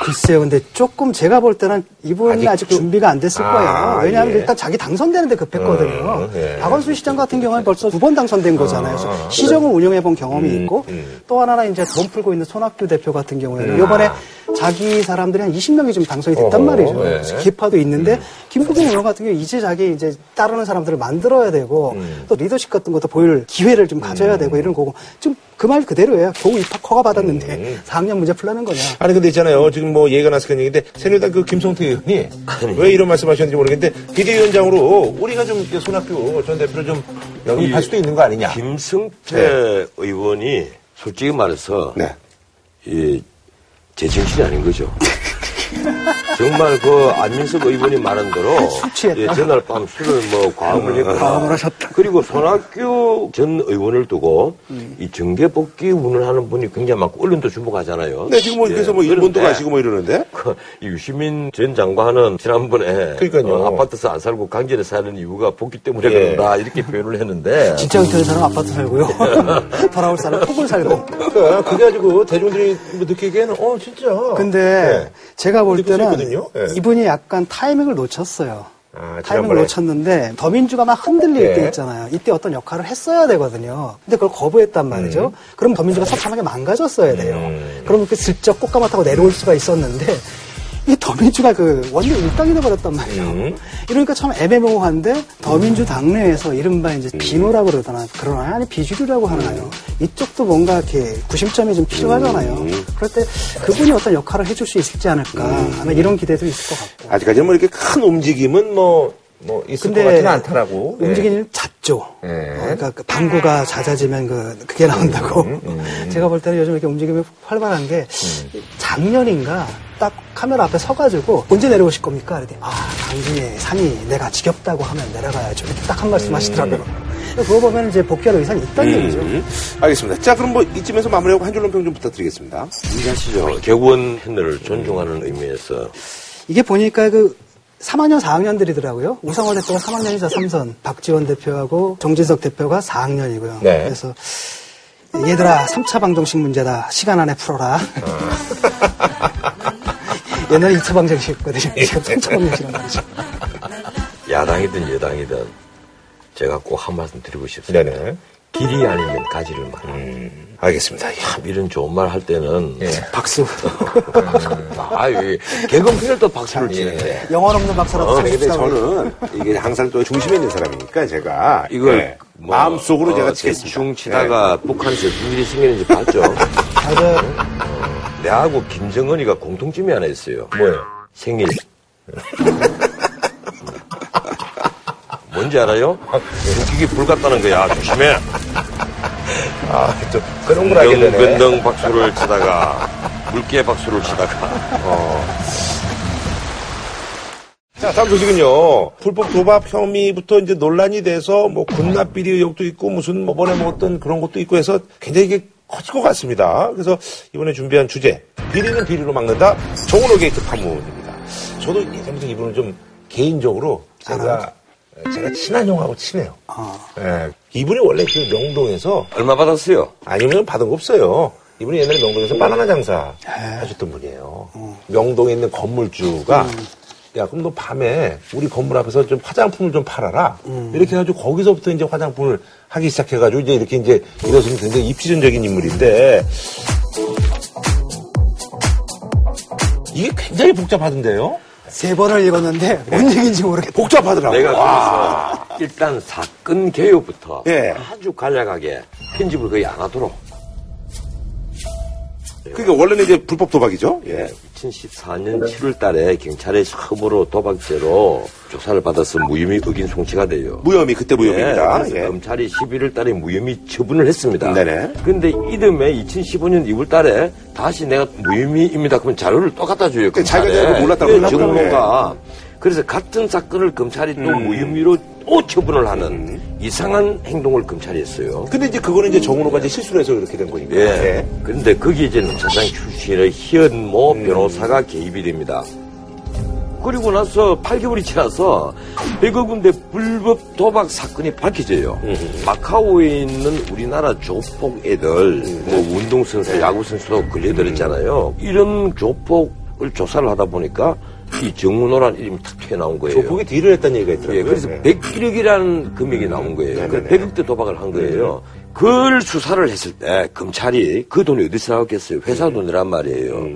글쎄요, 근데 조금 제가 볼 때는 이분이 아직, 아직도- 준비가 안 됐을 아, 거예요. 왜냐하면 예. 일단 자기 당선되는데 급했거든요. 음, 예. 박원순 시장 같은 경우는 벌써 두 번 당선된 거잖아요. 그래서 시정을 운영해 본 경험이 있고 또 하나는 이제 몸 풀고 있는 손학규 대표 같은 경우에는 이번에 자기 사람들이 한 20명이 좀 당선이 됐단 어허, 말이죠. 예. 그래서 기파도 있는데 김부겸 의원 같은 경우 이제 자기 이제 따르는 사람들을 만들어야 되고 또 리더십 같은 것도 보일 기회를 좀 가져야 되고 이런 거고 좀그 말 그대로예요. 겨우 입학 허가 받았는데 4학년 문제 풀라는 거냐. 아니 근데 있잖아요. 지금 뭐 얘기가 나서 그런 얘기인데 새누리당 그 김성태 의원이 왜 이런 말씀하셨는지 모르겠는데 비대위원장으로 우리가 좀 이렇게 손학규 전 대표를 좀 영입할 수도 있는 거 아니냐. 김승태 의원이 솔직히 말해서 네. 이 제 정신이 아닌 거죠. 정말 그 안민석 의원이 말한 대로 취했다. 예, 전날 밤 술을 뭐 과음을 했고 과음을 하셨다. 그리고 손학규 전 의원을 두고 이 정계 복귀 운운하는 분이 굉장히 많고 언론도 주목하잖아요. 네, 지금 뭐 그래서 뭐 예, 일본도 가시고 뭐 이러는데. 그 유시민 전 장관은 지난번에 그러니까요. 어, 아파트에서 안 살고 강제로 사는 이유가 복귀 때문에 예. 그런다 이렇게 표현을 했는데 진짜 은퇴한 사람 아파트 살고요. 돌아올 사람 폭을 살고. 그러니까 그게 가지고 대중들이 뭐 느끼기에는 어 진짜. 근데 네. 제가 볼수 때는 있거든요. 예. 이분이 약간 타이밍을 놓쳤어요. 아, 타이밍을. 놓쳤는데 더민주가 막 흔들릴 예. 때 있잖아요. 이때 어떤 역할을 했어야 되거든요. 근데 그걸 거부했단 말이죠. 그럼 더민주가 처참하게 망가졌어야 돼요. 음. 그럼 이렇게 슬쩍 꽃가마 타고 내려올 수가 있었는데 이 더민주가 그 원내 일당이 돼버렸단 말이에요. 음. 이러니까 참 애매모호한데 더민주 당내에서 이른바 이제 비노라고 그러더나 그러나요? 아니 비주류라고 하나요? 이쪽도 뭔가 이렇게 구심점이 좀 필요하잖아요. 그럴 때 그분이 어떤 역할을 해줄 수 있을지 않을까 아마 이런 기대도 있을 것 같고. 아직까지는 뭐 이렇게 큰 움직임은 뭐, 뭐 있을 것 근데 같지는 않더라고. 예. 움직이는 잦죠. 예. 어, 그러니까 그 방구가 잦아지면 그 그게 나온다고. 음, 제가 볼 때는 요즘 이렇게 움직임이 활발한 게 작년인가 딱 카메라 앞에 서가지고 언제 내려오실 겁니까? 그랬더니 아 강진의 산이 내가 지겹다고 하면 내려가야죠. 이렇게 딱 한 말씀 하시더라고요. 음. 그거 보면 이제 복귀할 의사는 있다는 얘기죠. 음. 알겠습니다. 자, 그럼 뭐 이쯤에서 마무리하고 한 줄로 평좀 부탁드리겠습니다. 이해하시죠? 개원 팬들을 존중하는 의미에서 이게 보니까 그 3학년, 4학년들이더라고요. 우상호 대표가 3학년이자 3선, 박지원 대표하고 정진석 대표가 4학년이고요. 네. 그래서 얘들아 3차 방정식 문제다. 시간 안에 풀어라. 옛날에 2차 방정식이었거든요. 지금 3차 방정식이란 말이죠. 야당이든 여당이든 제가 꼭 한 말씀 드리고 싶습니다. 네네. 길이 아니면 가지를 말. 음, 알겠습니다. 야, 참 이런 좋은 말 할 때는 예. 박수. 아유 개그맨을 또 박수를 예. 치는데 영혼 없는 박수라도 어, 근데. 저는 이게 항상 또 중심에 있는 사람이니까 제가 이걸 예, 뭐, 마음속으로 제가 어, 치겠습니다. 대충 치다가 북한에서 무슨 일이 생기는지 봤죠. 맞아요. 내하고 김정은이가 공통점이 하나 있어요. 뭐예요? 생일. 뭔지 알아요? 웃기기 불 같다는 거야. 조심해. 아, 좀 그런 걸 알게 되네. 근덩근덩 박수를 치다가 물개 박수를 치다가 자, 다음 소식은요. 불법 도박 혐의부터 이제 논란이 돼서 뭐 군납 비리 의혹도 있고 무슨 뭐 번에 먹었던 그런 것도 있고 해서 굉장히 이게 커질 것 같습니다. 그래서 이번에 준비한 주제 비리는 비리로 막는다 정운호 게이트 파문입니다. 저도 예전부터 이분을 좀 개인적으로 제가 제가 친한 형하고 친해요. 아. 예. 이분이 원래 그 명동에서 얼마 받았어요? 아니 면 받은 거 없어요. 이분이 옛날에 명동에서 바나나 장사 하셨던 분이에요. 명동에 있는 건물주가 야 그럼 너 밤에 우리 건물 앞에서 좀 화장품을 좀 팔아라. 이렇게 해가지고 거기서부터 이제 화장품을 하기 시작해가지고 이제 이렇게 이제 이것은 굉장히 입지전적인 인물인데 이게 굉장히 복잡하던데요. 세 번을 읽었는데 뭔 얘기인지 모르겠다. 복잡하더라고요. 내가 와. 그래서 일단 사건 개요부터 예. 아주 간략하게 편집을 거의 안 하도록 그러니까 원래는 이제 불법 도박이죠. 예, 2014년 7월 달에 경찰의 처음으로 도박죄로 조사를 받아서 무혐의 의견 송치가 돼요. 무혐의 그때 무혐의입니다. 예, 그래서 예. 검찰이 11월 달에 무혐의 처분을 했습니다. 네네. 근데 이듬해 2015년 2월 달에 다시 내가 무혐의입니다. 그러면 자료를 또 갖다 줘요. 그 자기가 검찰에. 내가 몰랐다고 예, 그러나 보네. 정모가. 그래서 같은 사건을 검찰이 또 음. 무혐의로 또 처분을 하는 이상한 행동을 검찰이 했어요. 근데 이제 그거는 이제 정은호가 이제 실수를 해서 그렇게 된 거니까. 예. 그런데 거기에 이제 검찰장 출신의 희연모 변호사가 개입이 됩니다. 그리고 나서 8개월이 지나서 100억 원대 불법 도박 사건이 밝혀져요. 마카오에 있는 우리나라 조폭 애들, 뭐 운동선수, 야구선수도 걸려들었잖아요. 이런 조폭을 조사를 하다 보니까 이 정문호라는 이름이 탁 튀어나온 거예요. 조폭이 딜을 했다는 얘기가 있더라고요. 예, 그래서 네. 101억이라는 금액이 나온 거예요. 그 네네네. 100억대 도박을 한 거예요. 그걸 수사를 했을 때 검찰이 그 돈이 어디서 나왔겠어요? 회사 돈이란 말이에요.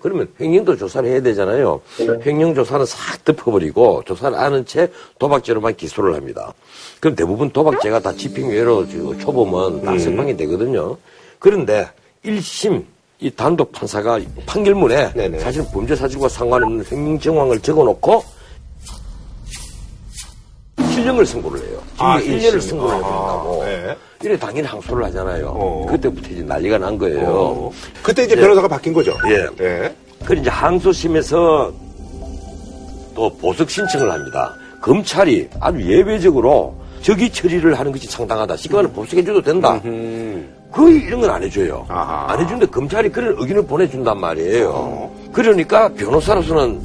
그러면 횡령도 조사를 해야 되잖아요. 횡령 조사는 싹 덮어버리고 조사를 아는 채 도박죄로만 기소를 합니다. 그럼 대부분 도박죄가 다 집행유예로 저 초범은 다 석방이 되거든요. 그런데 1심 이 단독 판사가 판결문에 네네. 사실 범죄 사실과 상관없는 횡령 정황을 적어놓고 7년을 선고를 해요. 지금 아, 1년을 일심. 선고를 아, 해버린다고. 네. 이래 당연히 항소를 하잖아요. 어. 그때부터 이제 난리가 난 거예요. 어. 그때 이제 예. 변호사가 바뀐 거죠. 예. 예. 그 이제 항소심에서 또 보석 신청을 합니다. 검찰이 아주 예외적으로 적의 처리를 하는 것이 상당하다. 시간을 보석해줘도 된다. 거의 이런 건 안 해줘요. 아하. 안 해주는데 검찰이 그런 의견을 보내준단 말이에요. 그러니까 변호사로서는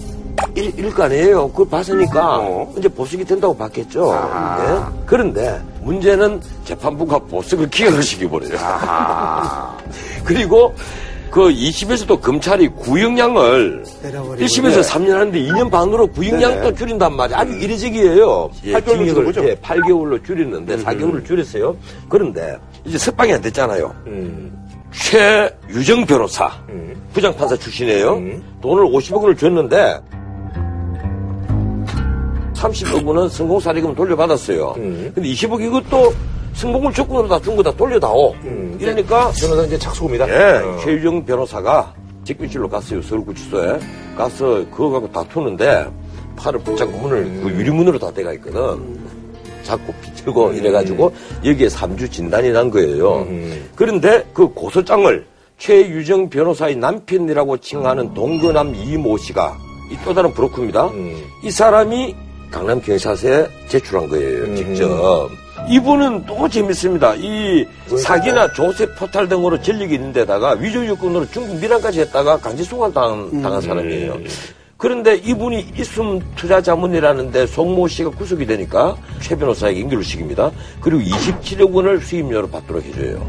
일, 일 거 아니에요. 그걸 봤으니까 어. 이제 보석이 된다고 봤겠죠. 예? 그런데 문제는 재판부가 보석을 기각을 시켜버려요. 아. 그리고 그 2심에서도 검찰이 구형량을 내려버리고. 1심에서 3년 하는데 2년 반으로 구형량 또 줄인단 말이야. 아주 이례적이에요. 예, 팔 개월로 징역을 줄인 거죠? 예, 8개월로 줄였는데 4개월을 줄였어요. 그런데 이제 석방이 안 됐잖아요. 음. 최유정 변호사, 부장판사 출신이에요. 돈을 50억 원을 줬는데 30억 원은 성공사리금 돌려받았어요. 근데 20억 이것도 성공을 조건으로 다 준 거 다 돌려다오. 이러니까 변호사 이제 착수금이다. 예, 어. 최유정 변호사가 직비실로 갔어요. 서울구치소에. 가서 그거 갖고 다투는데 팔을 붙잡고 문을 그 유리문으로 다 대가 있거든. 자꾸 비틀고 이래가지고 여기에 3주 진단이 난 거예요. 그런데 그 고소장을 최유정 변호사의 남편이라고 칭하는 동거남 이모 씨가 이 또 다른 브로커입니다. 이 사람이 강남 경찰서에 제출한 거예요, 직접. 이분은 또 재밌습니다. 이 사기나 조세 포탈 등으로 전력이 있는 데다가 위조 요건으로 중국 미란까지 했다가 강제 송환 당한, 당한 사람이에요. 그런데 이분이 이숨 투자 자문이라는데 송모 씨가 구속이 되니까 최 변호사에게 인규를 시킵니다. 그리고 27억 원을 수임료로 받도록 해줘요.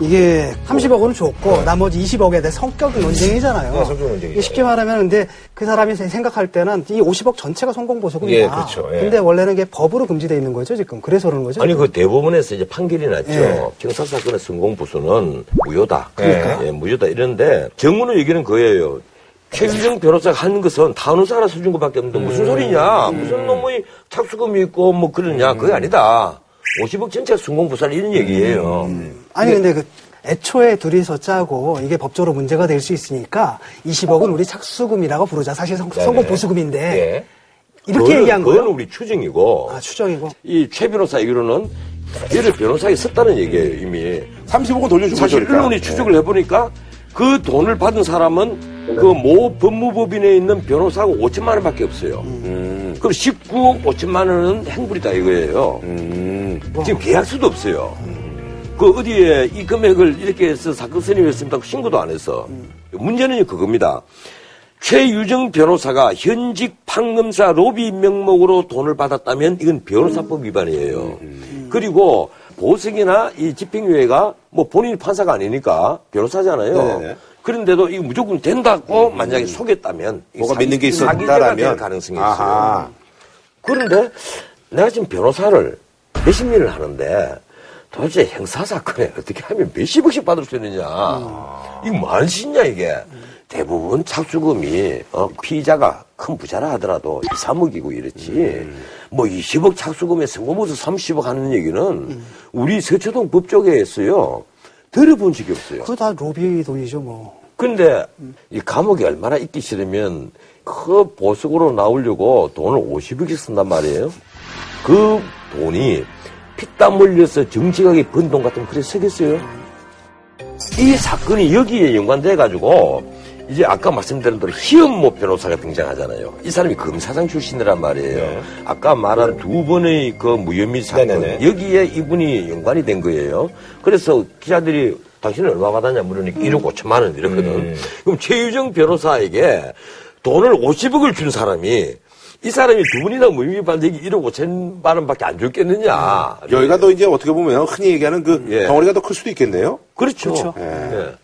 이게 30억 원은 줬고 나머지 20억에 대해 성격 논쟁이잖아요. 네, 성격 논쟁이죠. 이게 쉽게 말하면 근데 그 사람이 생각할 때는 이 50억 전체가 성공 보석금이다. 예, 그렇죠. 예. 근데 원래는 이게 법으로 금지되어 있는 거죠 지금. 그래서 그러는 거죠. 아니 지금? 그 대법원에서 이제 판결이 났죠. 예. 경찰 사건의 성공 보수는 무효다. 그러니까. 예, 무효다 이런데 정문의 얘기는 그예요. 최유정 변호사가 하는 것은 하나 써준 것밖에 없는데 무슨 소리냐? 무슨 놈의 착수금이 있고 뭐 그러냐? 그게 아니다. 50억 전체 성공 보살 이런 얘기예요. 아니 근데 그 애초에 둘이서 짜고 이게 법적으로 문제가 될 수 있으니까 20억은 우리 착수금이라고 부르자. 사실 성, 성공 보수금인데 예. 이렇게 그거는- 얘기한 그거는 거예요. 우리 추정이고 아 추정이고. 이 최 변호사 얘기로는 얘를 변호사에 썼다는 얘기예요 이미. 30억은 돌려준 거죠. 사실. 언론이 추적을 해보니까 그 돈을 받은 사람은 그 모 법무법인에 있는 변호사가 5천만 원밖에 없어요. 그럼 19억 5천만 원은 행불이다 이거예요. 지금 계약서도 없어요. 그 어디에 이 금액을 이렇게 해서 사건 선임했습니다. 신고도 안 해서. 문제는 그겁니다. 최유정 변호사가 현직 판검사 로비 명목으로 돈을 받았다면 이건 변호사법 위반이에요. 그리고 보석이나 이 집행유예가 뭐 본인이 판사가 아니니까 변호사잖아요. 네네. 그런데도 이거 무조건 된다고 만약에 속였다면 뭐가 사기- 믿는 게 있었다라면 될 가능성이 있어요. 아하. 그런데 내가 지금 변호사를 몇십 년을 하는데 도대체 형사 사건에 어떻게 하면 몇십억씩 받을 수 있느냐. 이거 뭐하는 짓이냐, 이게. 대부분 착수금이, 어, 피의자가 큰 부자라 하더라도 2, 3억이고 이렇지. 뭐 20억 착수금에 성공보수 30억 하는 얘기는 우리 서초동 법조계에서요. 들어본 적이 없어요. 그거 다 로비 돈이죠 뭐. 근데 이 감옥에 얼마나 있기 싫으면 그 보석으로 나오려고 돈을 50억씩 쓴단 말이에요. 그 돈이 피땀 흘려서 정직하게 번 돈 같으면 그래 쓰겠어요? 이 사건이 여기에 연관돼가지고 이제 아까 말씀드린 대로 희연모 변호사가 등장하잖아요. 이 사람이 검사장 출신이란 말이에요. 아까 말한 두 번의 그 무혐의 사건 네네네. 여기에 이분이 연관이 된 거예요. 그래서 기자들이 당신은 얼마 받았냐 물으니까 1억 5천만 원 이렇거든. 그럼 최유정 변호사에게 돈을 50억을 준 사람이 이 사람이 두 번이나 무혐의 반대기 1억 5천만 원밖에 안 줬겠느냐. 여기가 더 이제 어떻게 보면 흔히 얘기하는 그 예. 덩어리가 더 클 수도 있겠네요. 그렇죠. 그렇죠. 예.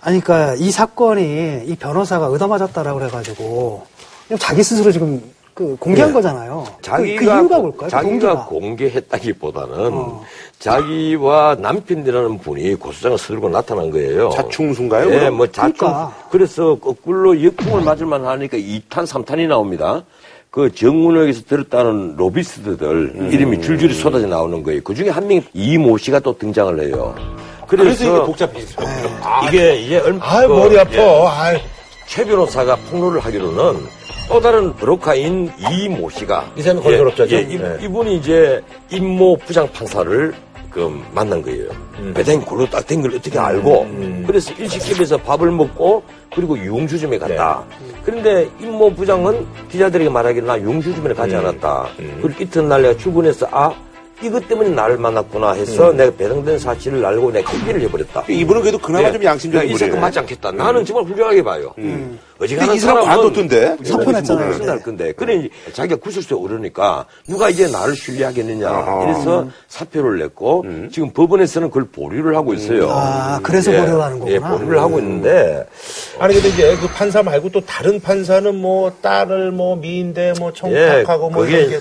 아니 그러니까 이 사건이 이 변호사가 얻어맞았다라고 그래가지고 그냥 자기 스스로 지금 그 공개한 네. 거잖아요. 그- 자기가 그, 이유가 뭘까요? 그 자기가 동기가. 공개했다기보다는 어. 자기와 남편이라는 분이 고소장을 서들고 나타난 거예요. 자충수인가요? 예, 그럼? 뭐 자충. 그러니까. 그래서 거꾸로 역풍을 맞을 만 하니까 2탄, 3탄이 나옵니다. 그 정문역에서 들었다는 로비스트들 이름이 줄줄이 쏟아져 나오는 거예요. 그 중에 한 명이 이모 씨가 또 등장을 해요. 그래서 이게 복잡해지죠. 이게 이제 얼마 아, 그, 머리 아파. 예. 최 변호사가 폭로를 하기로는 또 다른 브로커인 이모 씨가 이 사람이 건설업자죠? 예, 이, 네. 분이 이제 임모 부장 판사를 그 만난 거예요. 음. 배당이 골로 딱 된 걸 어떻게 알고 그래서 일식집에서 밥을 먹고 그리고 유흥주점에 갔다. 네. 그런데 임모 부장은 기자들에게 말하기를 나 음. 가지 않았다. 그리고 이튿날 내가 출근해서 아 이것 때문에 나를 만났구나 해서 음. 내가 배당된 사실을 알고 내가 킬비를 해버렸다. 이분은 그래도 그나마 예. 좀 양심적인 이 분이네. 사건 맞지 않겠다. 나는 정말 훌륭하게 봐요. 어지간한 근데 이 사람 사람은 관뒀던데? 사표냈잖아요. 무슨 날 건데. 그래 이제 자기가 구설수에 오르니까 누가 이제 나를 신뢰하겠느냐. 이래서 사표를 냈고 지금 법원에서는 그걸 보류를 하고 있어요. 아, 그래서 보류를 하는 예, 거구나. 보류를 하고 있는데 아니 근데 이제 그 판사 말고 또 다른 판사는 뭐 딸을 뭐 미인대 뭐 예, 청탁하고 뭐 그게 이렇게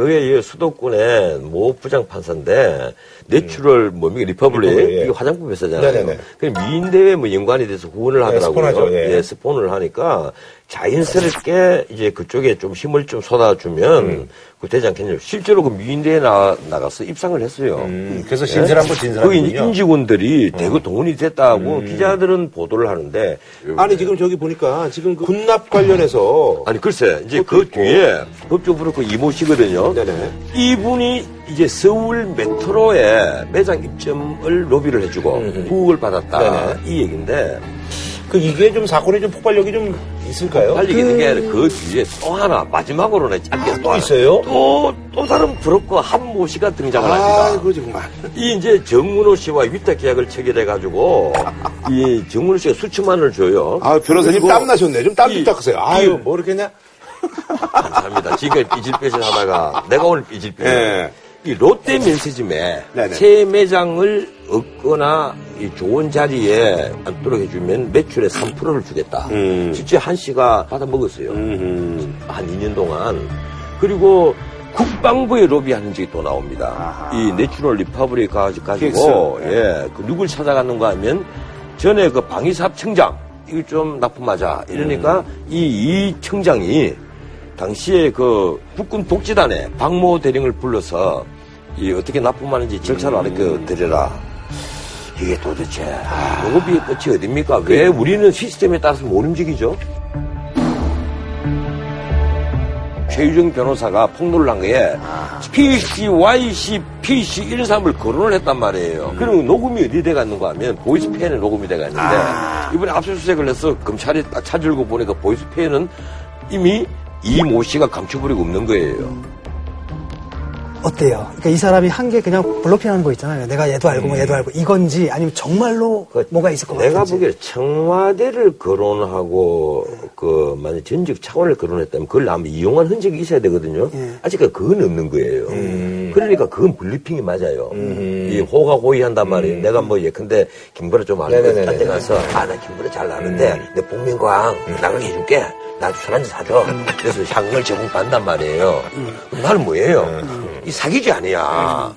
그게 이 수도권의 모 부장 판사인데 내추럴 뭡니까 리퍼블릭 리퍼블릭, 예. 이거 화장품 회사잖아요. 네네네. 그 미인대회 뭐 연관이 돼서 후원을 하더라고요. 스폰하죠, 예. 스폰을 하니까 자연스럽게 이제 그쪽에 좀 힘을 좀 쏟아주면 그 되지 않겠냐. 실제로 그 미인대회 나, 나가서 입상을 했어요. 음, 그래서 신세 한번 거기 이제 진술하는군요. 임직원들이 대거 동원이 됐다고 기자들은 보도를 하는데 아니 지금 저기 보니까 지금 그 군납 관련해서 아니 글쎄 이제 그 뒤에 법적으로 그 이모 씨거든요. 네네. 이분이 이제 서울 메트로에 매장 입점을 로비를 해주고 후원을 받았다 네네. 이 얘기인데 그 이게 좀 사건이 좀 폭발력이 좀 있을까요? 빨리 있는 게 아니라 그 뒤에 또 하나 마지막으로는 짧게 아, 또 하나. 있어요? 또, 또 다른 브로커 한모 씨가 등장을 아, 합니다. 그 정말. 이 이제 정문호 씨와 위탁 계약을 체결해 가지고 이 정운호 씨가 수천만 원을 줘요. 아 변호사님 땀 나셨네. 좀 땀좀 이- 닦으세요. 아유 이- 뭐 이렇게냐? 감사합니다. 지금까지 삐질빼질 하다가 내가 오늘 삐질빼질. 예. 이 롯데 면세점에 네 네. 새 매장을 얻거나 이 좋은 자리에 앉도록 해주면 매출의 3%를 주겠다. 음. 실제 한 씨가 받아 먹었어요. 음. 한 2년 동안. 그리고 국방부에 로비하는 적이 또 나옵니다. 아하. 이 내추럴 리퍼블릭 가- 가지고. 예, 그 누굴 찾아갔는가 하면 전에 그 방위사업 청장, 이거 좀 납품하자. 이러니까 음. 이, 이 청장이 당시에 그 국군 복지단에 박모 대령을 불러서 이 어떻게 납품하는지 절차를 음. 알려 드려라. 이게 도대체 로비의 끝이 어딥니까? 왜 우리는 시스템에 따라서 못 움직이죠? 최유정 변호사가 폭로를 한 거에 PC, YC, PC 1, 3을 거론을 했단 말이에요. 그럼 녹음이 어디 돼 갔는가 하면 보이스피엔에 녹음이 돼 갔는데 이번에 압수수색을 해서 검찰이 딱 찾으려고 보니까 보이스피엔은 이미 이 모 씨가 감춰버리고 없는 거예요. 어때요? 그러니까 이 사람이 한 게 그냥 블로핑하는 거 있잖아요. 내가 얘도 알고 뭐 얘도 알고 이건지 아니면 정말로 뭐가 있을 것 같은지. 내가 보기에 청와대를 거론하고 그 만약 전직 차관을 거론했다면 그걸 아마 이용한 흔적이 있어야 되거든요. 예. 아직까지 그건 없는 거예요. 음. 그러니까 그건 블리핑이 맞아요. 이 호가 호의한단 말이에요. 내가 뭐 예컨대 김보라 좀 음. 음. 딴데 가서 아 나 김보라 잘 아는데 내 복면가왕 나가게 해줄게. 나도 술 한잔 사줘. 음. 그래서 향을 제공받는단 말이에요. 그럼 나는 뭐예요? 이 사기지 아니야.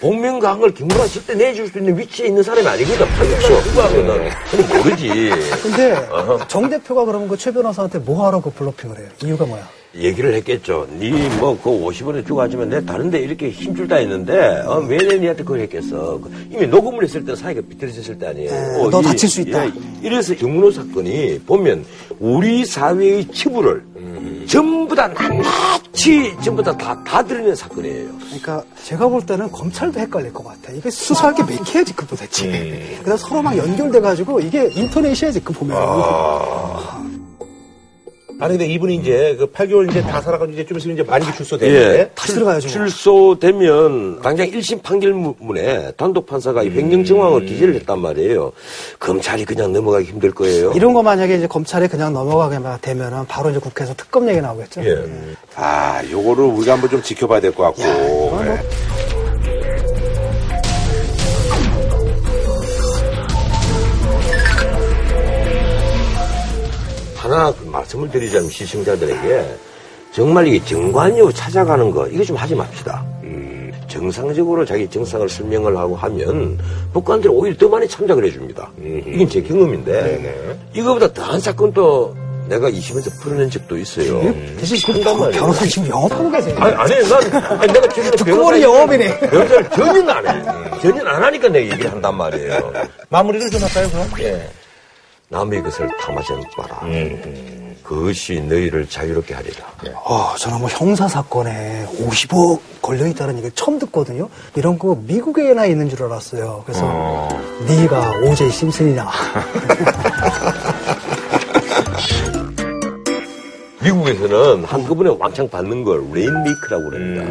복면가왕을 김보라 절대 내줄 수 있는 위치에 있는 사람이 아니거든. 판결서 누구하거든. 근데 모르지. 근데 정 대표가 그러면 그 최 변호사한테 뭐하러 그 블로핑을 해요? 이유가 뭐야? 얘기를 했겠죠. 니뭐그 50원에 주고 하지만 내가 다른데 이렇게 힘줄 다 했는데 어, 왜내 니한테 그걸 했겠어. 그 이미 녹음을 했을 때 사이가 비틀어졌을 때 아니에요. 네, 너 다칠 수 있다. 예, 이래서 정문호 사건이 보면 우리 사회의 치부를 전부 다 낱낱이 전부 다, 다, 다 드러낸 사건이에요. 그러니까 제가 볼 때는 검찰도 헷갈릴 것 같아. 이게 수사할 게 몇 개야 지금 도대체. 그래서 서로 막 연결돼가지고 이게 인터넷이야 지금 보면. 아 니 근데 이분이 이제 그 8개월 이제 다 살아가지고 이제 좀 있으면 이제 만기 출소되는데 예. 다시 들어가야죠. 뭐. 출소되면 당장 1심 판결문에 단독 판사가 이 횡령 정황을 기재를 했단 말이에요. 검찰이 그냥 넘어가기 힘들 거예요. 이런 거 만약에 이제 검찰이 그냥 넘어가게 되면은 바로 이제 국회에서 특검 얘기 나오겠죠. 예. 아 요거를 우리가 한번 좀 지켜봐야 될 것 같고 예. 하나 그 말씀을 드리자면 시청자들에게 정말 이게 정관료 찾아가는 거 이거 좀 하지 맙시다. 음, 정상적으로 자기 정상을 설명을 하고 하면 법관들이 오히려 더 많이 참작을 해줍니다. 이건 제 경험인데 이거보다 더한 사건 또 내가 20에서 풀어낸 적도 있어요. 대신 그 변호사 지금 영업하고 계세요. 아니, 아니, 난, 아니, 내가 지금 보니 영업이네. 변호사를 전혀 안 해. 전혀 안 하니까 내가 얘기를 한단 말이에요. 마무리를 좀 할까요, 그럼? 예. 남의 것을 탐하지 마라. 그것이 너희를 자유롭게 하리라. 어, 저는 뭐 형사 사건에 50억 걸려 있다는 얘기를 처음 듣거든요. 이런 거 미국에나 있는 줄 알았어요. 그래서 네가 O.J. 심슨이냐. 미국에서는 한꺼번에 왕창 받는 걸 rainmaker라고 그럽니다.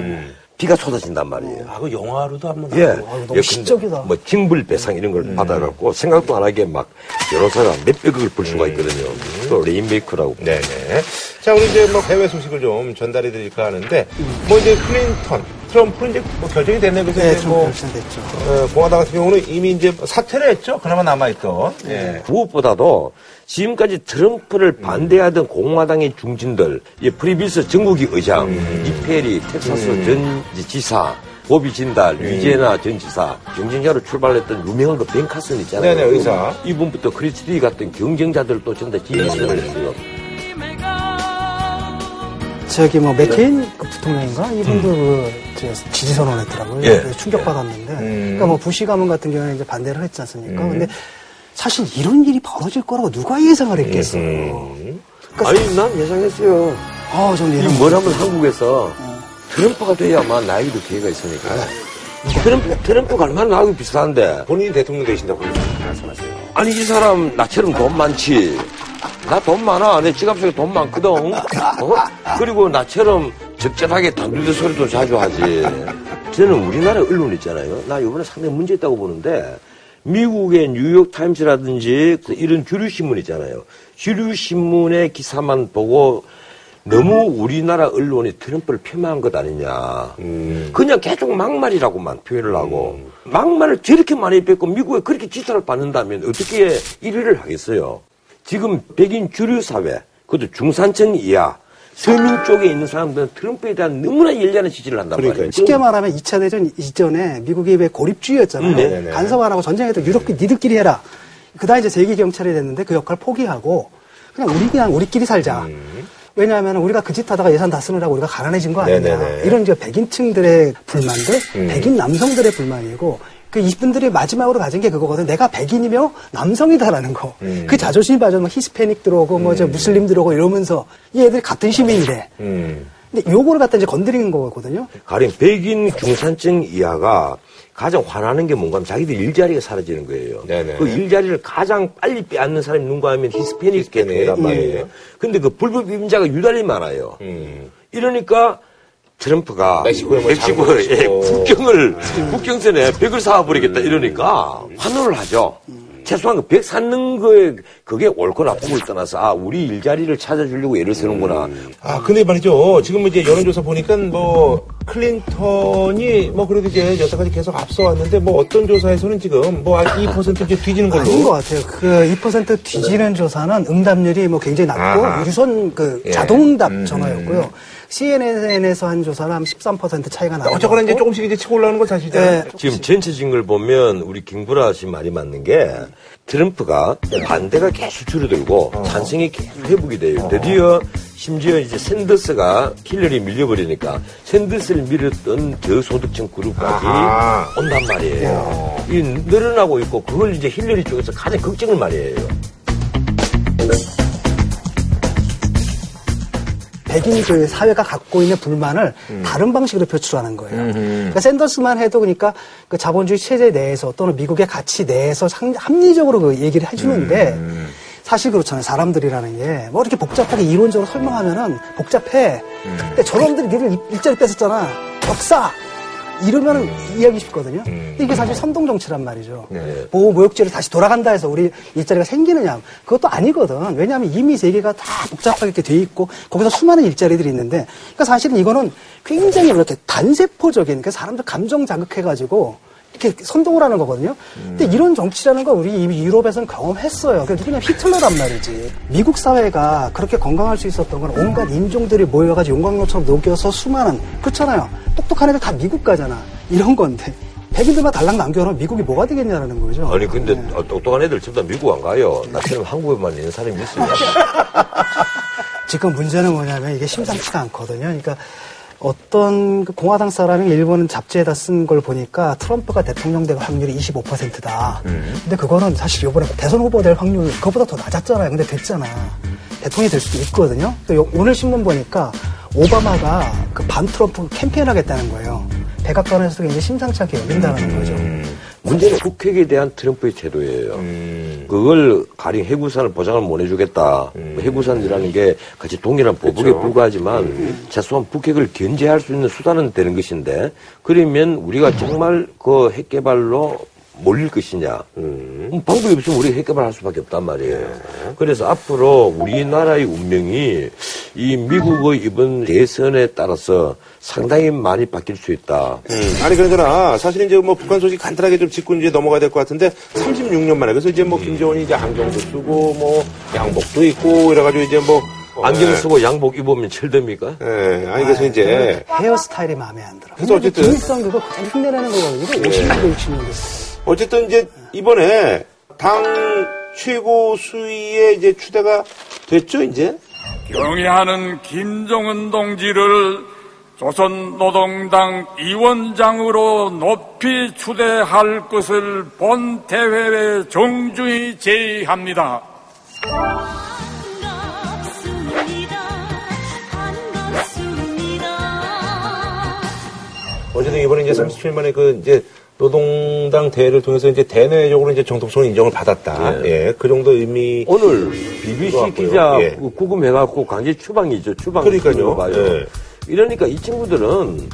비가 쏟아진단 말이에요. 아, 그 영화로도 한번 예. 아유, 너무 예, 시적이다. 뭐 징벌 배상 이런 걸 음. 받아갖고 생각도 안 하게 막 변호사가 몇백억을 벌 수가 있거든요. 또 rainmaker라고. 네네. 자, 우리 이제 뭐 해외 소식을 좀 전달해 드릴까 하는데, 뭐 이제 클린턴, 트럼프는 이제 뭐 결정이 됐네. 그래서 네, 이제 뭐, 결정됐죠. 어, 공화당 같은 경우는 이미 이제 사퇴를 했죠. 그나마 남아있던. 예. 무엇보다도 지금까지 트럼프를 반대하던 공화당의 중진들, 이 프리버스 전국위 의장, 릭 페리 텍사스 전 지사, 보비 진달, 루이지애나 전 지사, 경쟁자로 출발했던 유명한 그 벤 카슨 있잖아요. 네네, 의사. 이분부터 크리스티 같은 경쟁자들도 전부 다 지지 선언을 했어요. 저기 뭐 맥케인 그 부통령인가 이분도 그 저, 지지 선언했더라고요. 예. 그래서 충격 받았는데, 그러니까 뭐 부시 가문 같은 경우는 이제 반대를 했지 않습니까? 근데 사실 이런 일이 벌어질 거라고 누가 예상을 했겠어요. 아니, 난 예상했어요. 아, 좀이 예상. 뭐라면 한국에서 트럼프가 돼야만 나이도 기회가 있으니까. 트럼프, 트럼프가 얼마나 나하고 비슷한데. 본인이 대통령 되신다고 말씀하세요. 아니, 이 사람 나처럼 돈 많지. 나 돈 많아. 내 지갑 속에 돈 많거든. 어? 그리고 나처럼 적절하게 단두대 소리도 자주 하지. 저는 우리나라 언론 있잖아요. 나 이번에 상당히 문제 있다고 보는데, 미국의 뉴욕 타임즈라든지 그 이런 주류 신문 있잖아요. 주류 신문의 기사만 보고 너무 우리나라 언론이 트럼프를 폄하한 것 아니냐. 그냥 계속 막말이라고만 표현을 하고 막말을 저렇게 많이 뱉고 미국에 그렇게 지탄을 받는다면 어떻게 1위를 하겠어요. 지금 백인 주류 사회, 그것도 중산층 이하, 서민 쪽에 있는 사람들은 트럼프에 대한 너무나 열렬한 지지를 한단 그러니까요. 말이에요. 쉽게 말하면 2차 대전 이전에 미국이 왜 고립주의였잖아요. 음, 네네 네. 간섭안하고 전쟁에도 유럽 니들끼리 해라. 그다음 이제 세계 경찰이 됐는데 그 역할 포기하고 그냥 우리 그냥 우리끼리 살자. 왜냐하면 우리가 그 짓 하다가 예산 다 쓰느라고 우리가 가난해진 거 아니냐. 네네네. 이런 이제 백인층들의 불만들, 백인 남성들의 불만이고 그 이분들이 마지막으로 가진 게 그거거든. 내가 백인이며 남성이다라는 거. 그 자존심이 빠져 뭐 히스패닉 들어오고 뭐 저 무슬림 들어오고 이러면서 이 애들이 같은 시민이래. 음. 근데 요거를 갖다 이제 건드리는 거거든요. 가령 백인 중산층 이하가 가장 화나는 게 뭔가 하면 자기들 일자리가 사라지는 거예요. 네네. 그 일자리를 가장 빨리 빼앗는 사람이 누군가 하면 히스패닉 히스패닉. 계통이란 말이에요. 예. 근데 그 불법 이민자가 유달리 많아요. 음. 이러니까 트럼프가 멕시코에 뭐 멕시코에 장을 예. 국경을 국경선에 벽을 쌓아버리겠다 이러니까 환호를 하죠. 최소한 그벽 쌓는 거에 그게 옳고 나쁨을 떠나서 아 우리 일자리를 찾아주려고 애를 쓰는구나. 아, 근데 말이죠. 지금 이제 여론조사 보니까 뭐, 클린턴이 뭐, 그래도 이제 여태까지 계속 앞서왔는데, 뭐, 어떤 조사에서는 지금 뭐, 한2% 이제 뒤지는 걸로. 아닌 것 같아요. 그 2% 뒤지는 조사는 응답률이 뭐 굉장히 낮고 아하. 유선 그 예. 자동응답 음, 전화였고요. CNN에서 한 조사는 한13% 차이가 나는 어쨌거나 이제. 조금씩 이제 치고 올라오는 건 사실이잖아요. 네. 지금 전체적인 걸 보면 우리 김구라 씨 말이 맞는 게 트럼프가 반대가 계속 줄어들고 찬성이 계속 회복이 돼요. 드디어 심지어 이제 샌더스가 힐러리 밀려버리니까 샌더스를 밀었던 저소득층 그룹까지 아하. 온단 말이에요. 이 늘어나고 있고 그걸 이제 힐러리 쪽에서 가장 걱정을 많이 해요. 백인 그 사회가 갖고 있는 불만을 다른 방식으로 표출하는 거예요. 그러니까 샌더스만 해도 그러니까 그 자본주의 체제 내에서 또는 미국의 가치 내에서 상- 합리적으로 그 얘기를 해주는데 사실 그렇잖아요. 사람들이라는 게 뭐 이렇게 복잡하게 이론적으로 설명하면은 복잡해. 근데 저놈들이 일- 일자리 뺏었잖아. 없사. 이러면은 이해하기 쉽거든요. 근데 이게 사실 선동 정치란 말이죠. 네. 보호무역제로 다시 돌아간다 해서 우리 일자리가 생기느냐. 그것도 아니거든. 왜냐하면 이미 세계가 다 복잡하게 이렇게 돼 있고 거기서 수많은 일자리들이 있는데 그러니까 사실은 이거는 굉장히 이렇게 단세포적인 그러니까 사람들 감정 자극해가지고 이렇게 선동을 하는 거거든요. 근데 이런 정치라는 거 우리 이미 유럽에서는 경험했어요. 그러니까 그냥 히틀러란 말이지. 미국 사회가 그렇게 건강할 수 있었던 건 온갖 인종들이 모여가지고 용광로처럼 녹여서 수많은 그렇잖아요. 똑똑한 애들 다 미국 가잖아. 이런 건데 백인들만 달랑 남겨놓으면 미국이 뭐가 되겠냐라는 거죠. 아니 근데 어, 똑똑한 애들 전부 다 미국 안 가요. 나처럼 한국에만 있는 사람이 있어요. 지금 문제는 뭐냐면 이게 심상치가 않거든요. 그러니까 어떤 그 공화당 사람이 일본 잡지에다 쓴 걸 보니까 트럼프가 대통령 될 확률이 25%다. 근데 그거는 사실 이번에 대선 후보 될 확률 그거보다 더 낮았잖아요. 근데 됐잖아. 대통령이 될 수도 있거든요. 또 요- 오늘 신문 보니까 오바마가 그 반 트럼프 캠페인 하겠다는 거예요. 백악관에서도 굉장히 심상치 않게 여긴다는 거죠. 문제는 북핵에 대한 트럼프의 태도예요. 음. 그걸 가령 해구산을 보장을 못 해주겠다. 뭐 해구산이라는 게 같이 동일한 보복에 그렇죠. 불과하지만 최소한 북핵을 견제할 수 있는 수단은 되는 것인데 그러면 우리가 정말 그 핵 개발로 몰릴 것이냐. 음, 방법이 없으면 우리가 핵 개발할 수밖에 없단 말이에요. 그래서 앞으로 우리나라의 운명이 이 미국의 이번 대선에 따라서 상당히 많이 바뀔 수 있다. 음, 아니 그러잖아 사실 이제 뭐 북한 소식 간단하게 좀 짚고 이제 넘어가야 될 것 같은데 36년 만에 그래서 이제 뭐 김정은이 이제 안경도 쓰고 뭐 양복도 입고 이래가지고 이제 뭐 안경 예. 쓰고 양복 입으면 철듭니까? 예, 아니 그래서 이제 헤어스타일이 마음에 안 들어. 그래서 어쨌든- 김일성 그거 그냥 흉내내는 거거든요. 이거 50년대, 60년대. 어쨌든 이제 이번에 당 최고 수위에 이제 추대가 됐죠 이제 경애하는 김정은 동지를 조선노동당 위원장으로 높이 추대할 것을 본 대회에 정중히 제의합니다. 반갑습니다. 반갑습니다. 어쨌든 이번에 이제 37만 만에 그 이제 노동당 대회를 통해서 이제 대내적으로 이제 정통성 인정을 받았다. 예, 그 정도 의미. 오늘 BBC. 기자 예. 구금해갖고 강제 추방이죠. 추방. 그러니까요. 봐요. 예. 이러니까 이 친구들은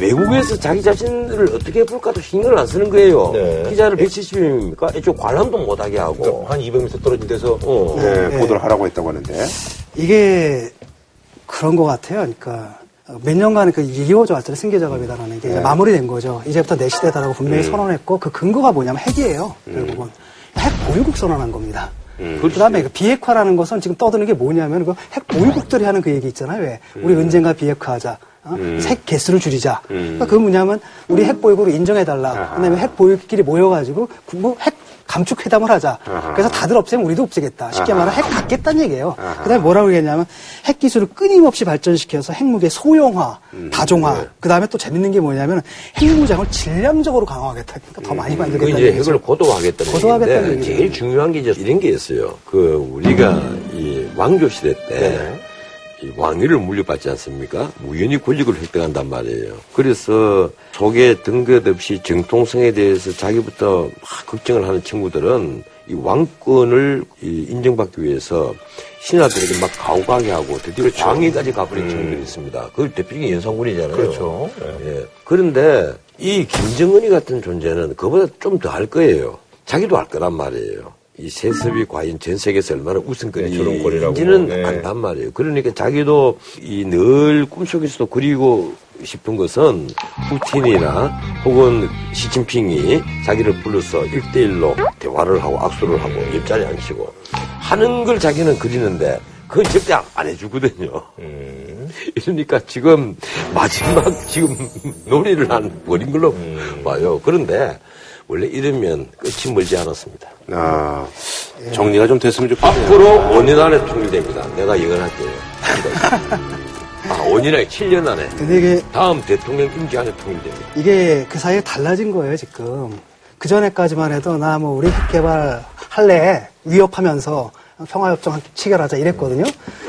외국에서 자기 자신을 어떻게 볼까도 신경을 안 쓰는 거예요. 네. 기자를 170명입니까? 애초 관람도 못하게 하고. 한 200m 떨어진 데서 어. 예, 보도를 하라고 했다고 하는데. 이게 그런 것 같아요. 그러니까 몇 년간 그 이어져 왔잖아요. 승계 작업이다라는 게 이제 마무리된 거죠. 이제부터 내 시대다라고 분명히 선언했고 그 근거가 뭐냐면 핵이에요. 결국은 핵 보유국 선언한 겁니다. 그다음에 그 비핵화라는 것은 지금 떠드는 게 뭐냐면 그 핵 보유국들이 하는 그 얘기 있잖아요. 왜 우리 언젠가 비핵화하자. 어? 핵 개수를 줄이자. 그러니까 그 뭐냐면 우리 핵 보유국으로 인정해달라. 그다음에 핵 보유국끼리 모여가지고 그뭐핵 감축 회담을 하자. 그래서 다들 없애면 우리도 없애겠다. 쉽게 말하면 핵 갖겠다는 얘기예요. 그다음에 뭐라고 그랬냐면 핵 기술을 끊임없이 발전시켜서 핵무기의 소형화, 다종화. 그다음에 또 재밌는 게 뭐냐면 핵무장을 질량적으로 강화하겠다. 그러니까 더 많이 그 만들겠다는 이제. 핵을 고도화하겠다는 고도화하겠다는 얘기인데. 제일 중요한 게 이제 이런 게 있어요. 그 우리가 이 왕조 시대 때이 왕위를 물려받지 않습니까? 우연히 권력을 획득한단 말이에요. 그래서 속에 등급 없이 정통성에 대해서 자기부터 막 걱정을 하는 친구들은 이 왕권을 이 인정받기 위해서 신하들에게 막 가오가게 하고 드디어 왕위까지 가버린 친구들이 있습니다. 그 대표적인 연산군이잖아요. 그렇죠. 예. 그런데 이 김정은이 같은 존재는 그보다 좀 더 할 거예요. 자기도 알 거란 말이에요. 이 세습이 과연 전 세계에서 얼마나 네, 우선권인지는 주름거리라고. 네. 안단 말이에요. 그러니까 자기도 이 늘 꿈속에서도 그리고 싶은 것은 푸틴이나 혹은 시진핑이 자기를 불러서 일대일로 대화를 하고 악수를 하고 옆자리에 앉히고 하는 걸 자기는 그리는데 그건 절대 안 해주거든요. 이러니까 지금 마지막 지금 놀이를 한 버린 걸로 봐요. 그런데 원래 이러면 끝이 멀지 않았습니다. 아, 정리가 좀 됐으면 좋겠네요. 앞으로 5년 안에 통일됩니다. 내가 예언할게요. 아, 5년 안에 7년 안에 근데 이게 다음 대통령 임기 안에 통일됩니다. 이게 그 사이에 달라진 거예요, 지금. 그 전에까지만 해도 나 뭐 우리 핵 개발 할래 위협하면서 평화협정 체결하자 이랬거든요.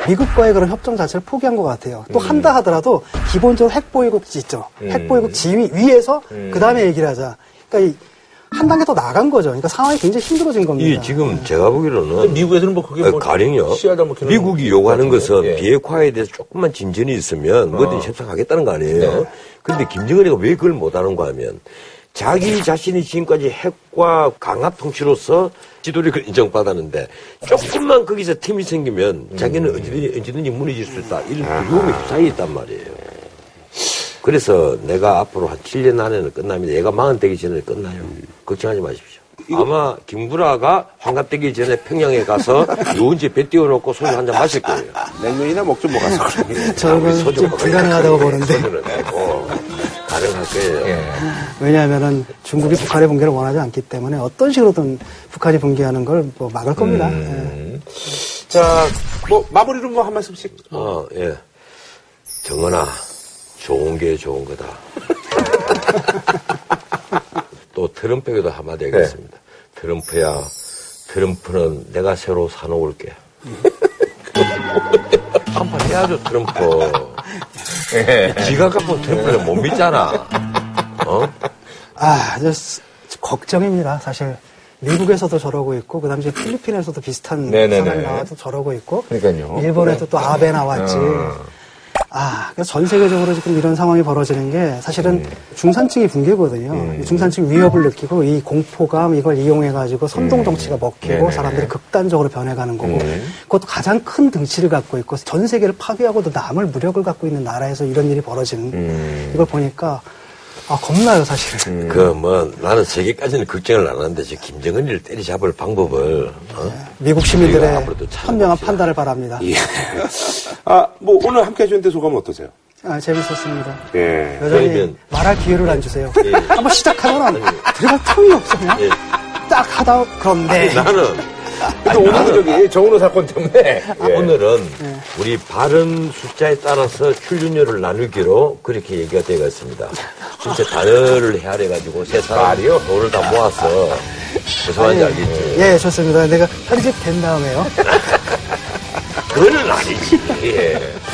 미국과의 그런 협정 자체를 포기한 것 같아요. 또 한다 하더라도 기본적으로 핵보유국 있죠. 핵보유국 지위 위에서 그 다음에 얘기를 하자. 그러니까 이 한 단계 더 나간 거죠. 그러니까 상황이 굉장히 힘들어진 겁니다. 이 지금 제가 보기로는 미국에서는 뭐 그게 어, 뭐 가령요. 뭐 그런 미국이 요구하는 거 것은. 예. 비핵화에 대해서 조금만 진전이 있으면 뭐든지 협상하겠다는 거 아니에요. 그런데 김정은이가 왜 그걸 못하는가 하면 자기 자신이 지금까지 핵과 강압 통치로서 지도력을 인정받았는데 조금만 거기서 틈이 생기면 자기는 언제든지, 언제든지 무너질 수 있다. 이런 두려움이 휩싸여 있단 말이에요. 그래서 내가 앞으로 한 7년 안에는 끝납니다. 얘가 망은 되기 전에 끝나요. 걱정하지 마십시오. 아마 김구라가 환갑되기 전에 평양에 가서 유은지 배 띄워놓고 소주 한 잔 마실 거예요. 냉면이나 먹 좀 먹어서. 저는 소주 좀 먹어요. 불가능하다고 보는데. 소주는 되고 가능할 거예요. 예. 왜냐하면은 중국이 북한의 붕괴를 원하지 않기 때문에 어떤 식으로든 북한이 붕괴하는 걸 뭐 막을 겁니다. 음. 자, 뭐 마무리로 뭐 한 말씀씩. 어, 예. 정은아, 좋은 게 좋은 거다. 또 트럼프에게도 한마디 하겠습니다. 트럼프야, 트럼프는 내가 새로 사놓을게. 한판 해야죠, 트럼프. 지가 갖고 트럼프를 못 믿잖아. 어? 아, 걱정입니다, 사실. 미국에서도 저러고 있고, 그 당시에 필리핀에서도 비슷한 네네네. 상황이 나와도 저러고 있고, 그러니까요. 일본에도 또 아베 나왔지. 아, 전 세계적으로 지금 이런 상황이 벌어지는 게 사실은 중산층이 붕괴거든요. 이 중산층 위협을 느끼고 이 공포감 이걸 이용해가지고 선동 정치가 먹히고. 사람들이 극단적으로 변해가는 거고 그것도 가장 큰 등치를 갖고 있고 전 세계를 파괴하고도 남을 무력을 갖고 있는 나라에서 이런 일이 벌어지는 이걸 보니까 아, 겁나요, 사실은. 그, 뭐, 나는 세계까지는 걱정을 안 하는데, 저 김정은이를 때리잡을 방법을, 어? 미국 시민들의 현명한. 판단을 바랍니다. 예. 아, 뭐 오늘 함께 해주는데 소감은 어떠세요? 아, 재밌었습니다. 예. 여전히 그러면- 말할 기회를 안 주세요. 예. 한번 시작하면 들어갈 틈이 없어 그냥 예. 딱 하다 그럼 네. 나는, 근데 오늘 저기 정은호 사건 때문에 예. 오늘은 우리 발음 숫자에 따라서 출연료를 나누기로 그렇게 얘기가 되어 있습니다. 진짜 단어를 헤아려가지고 세 사람 말이요? 돈을 다 모아서 무슨 말인지 알겠지? 예, 좋습니다. 내가 편집된 다음에요. 그거는 아니지. 예.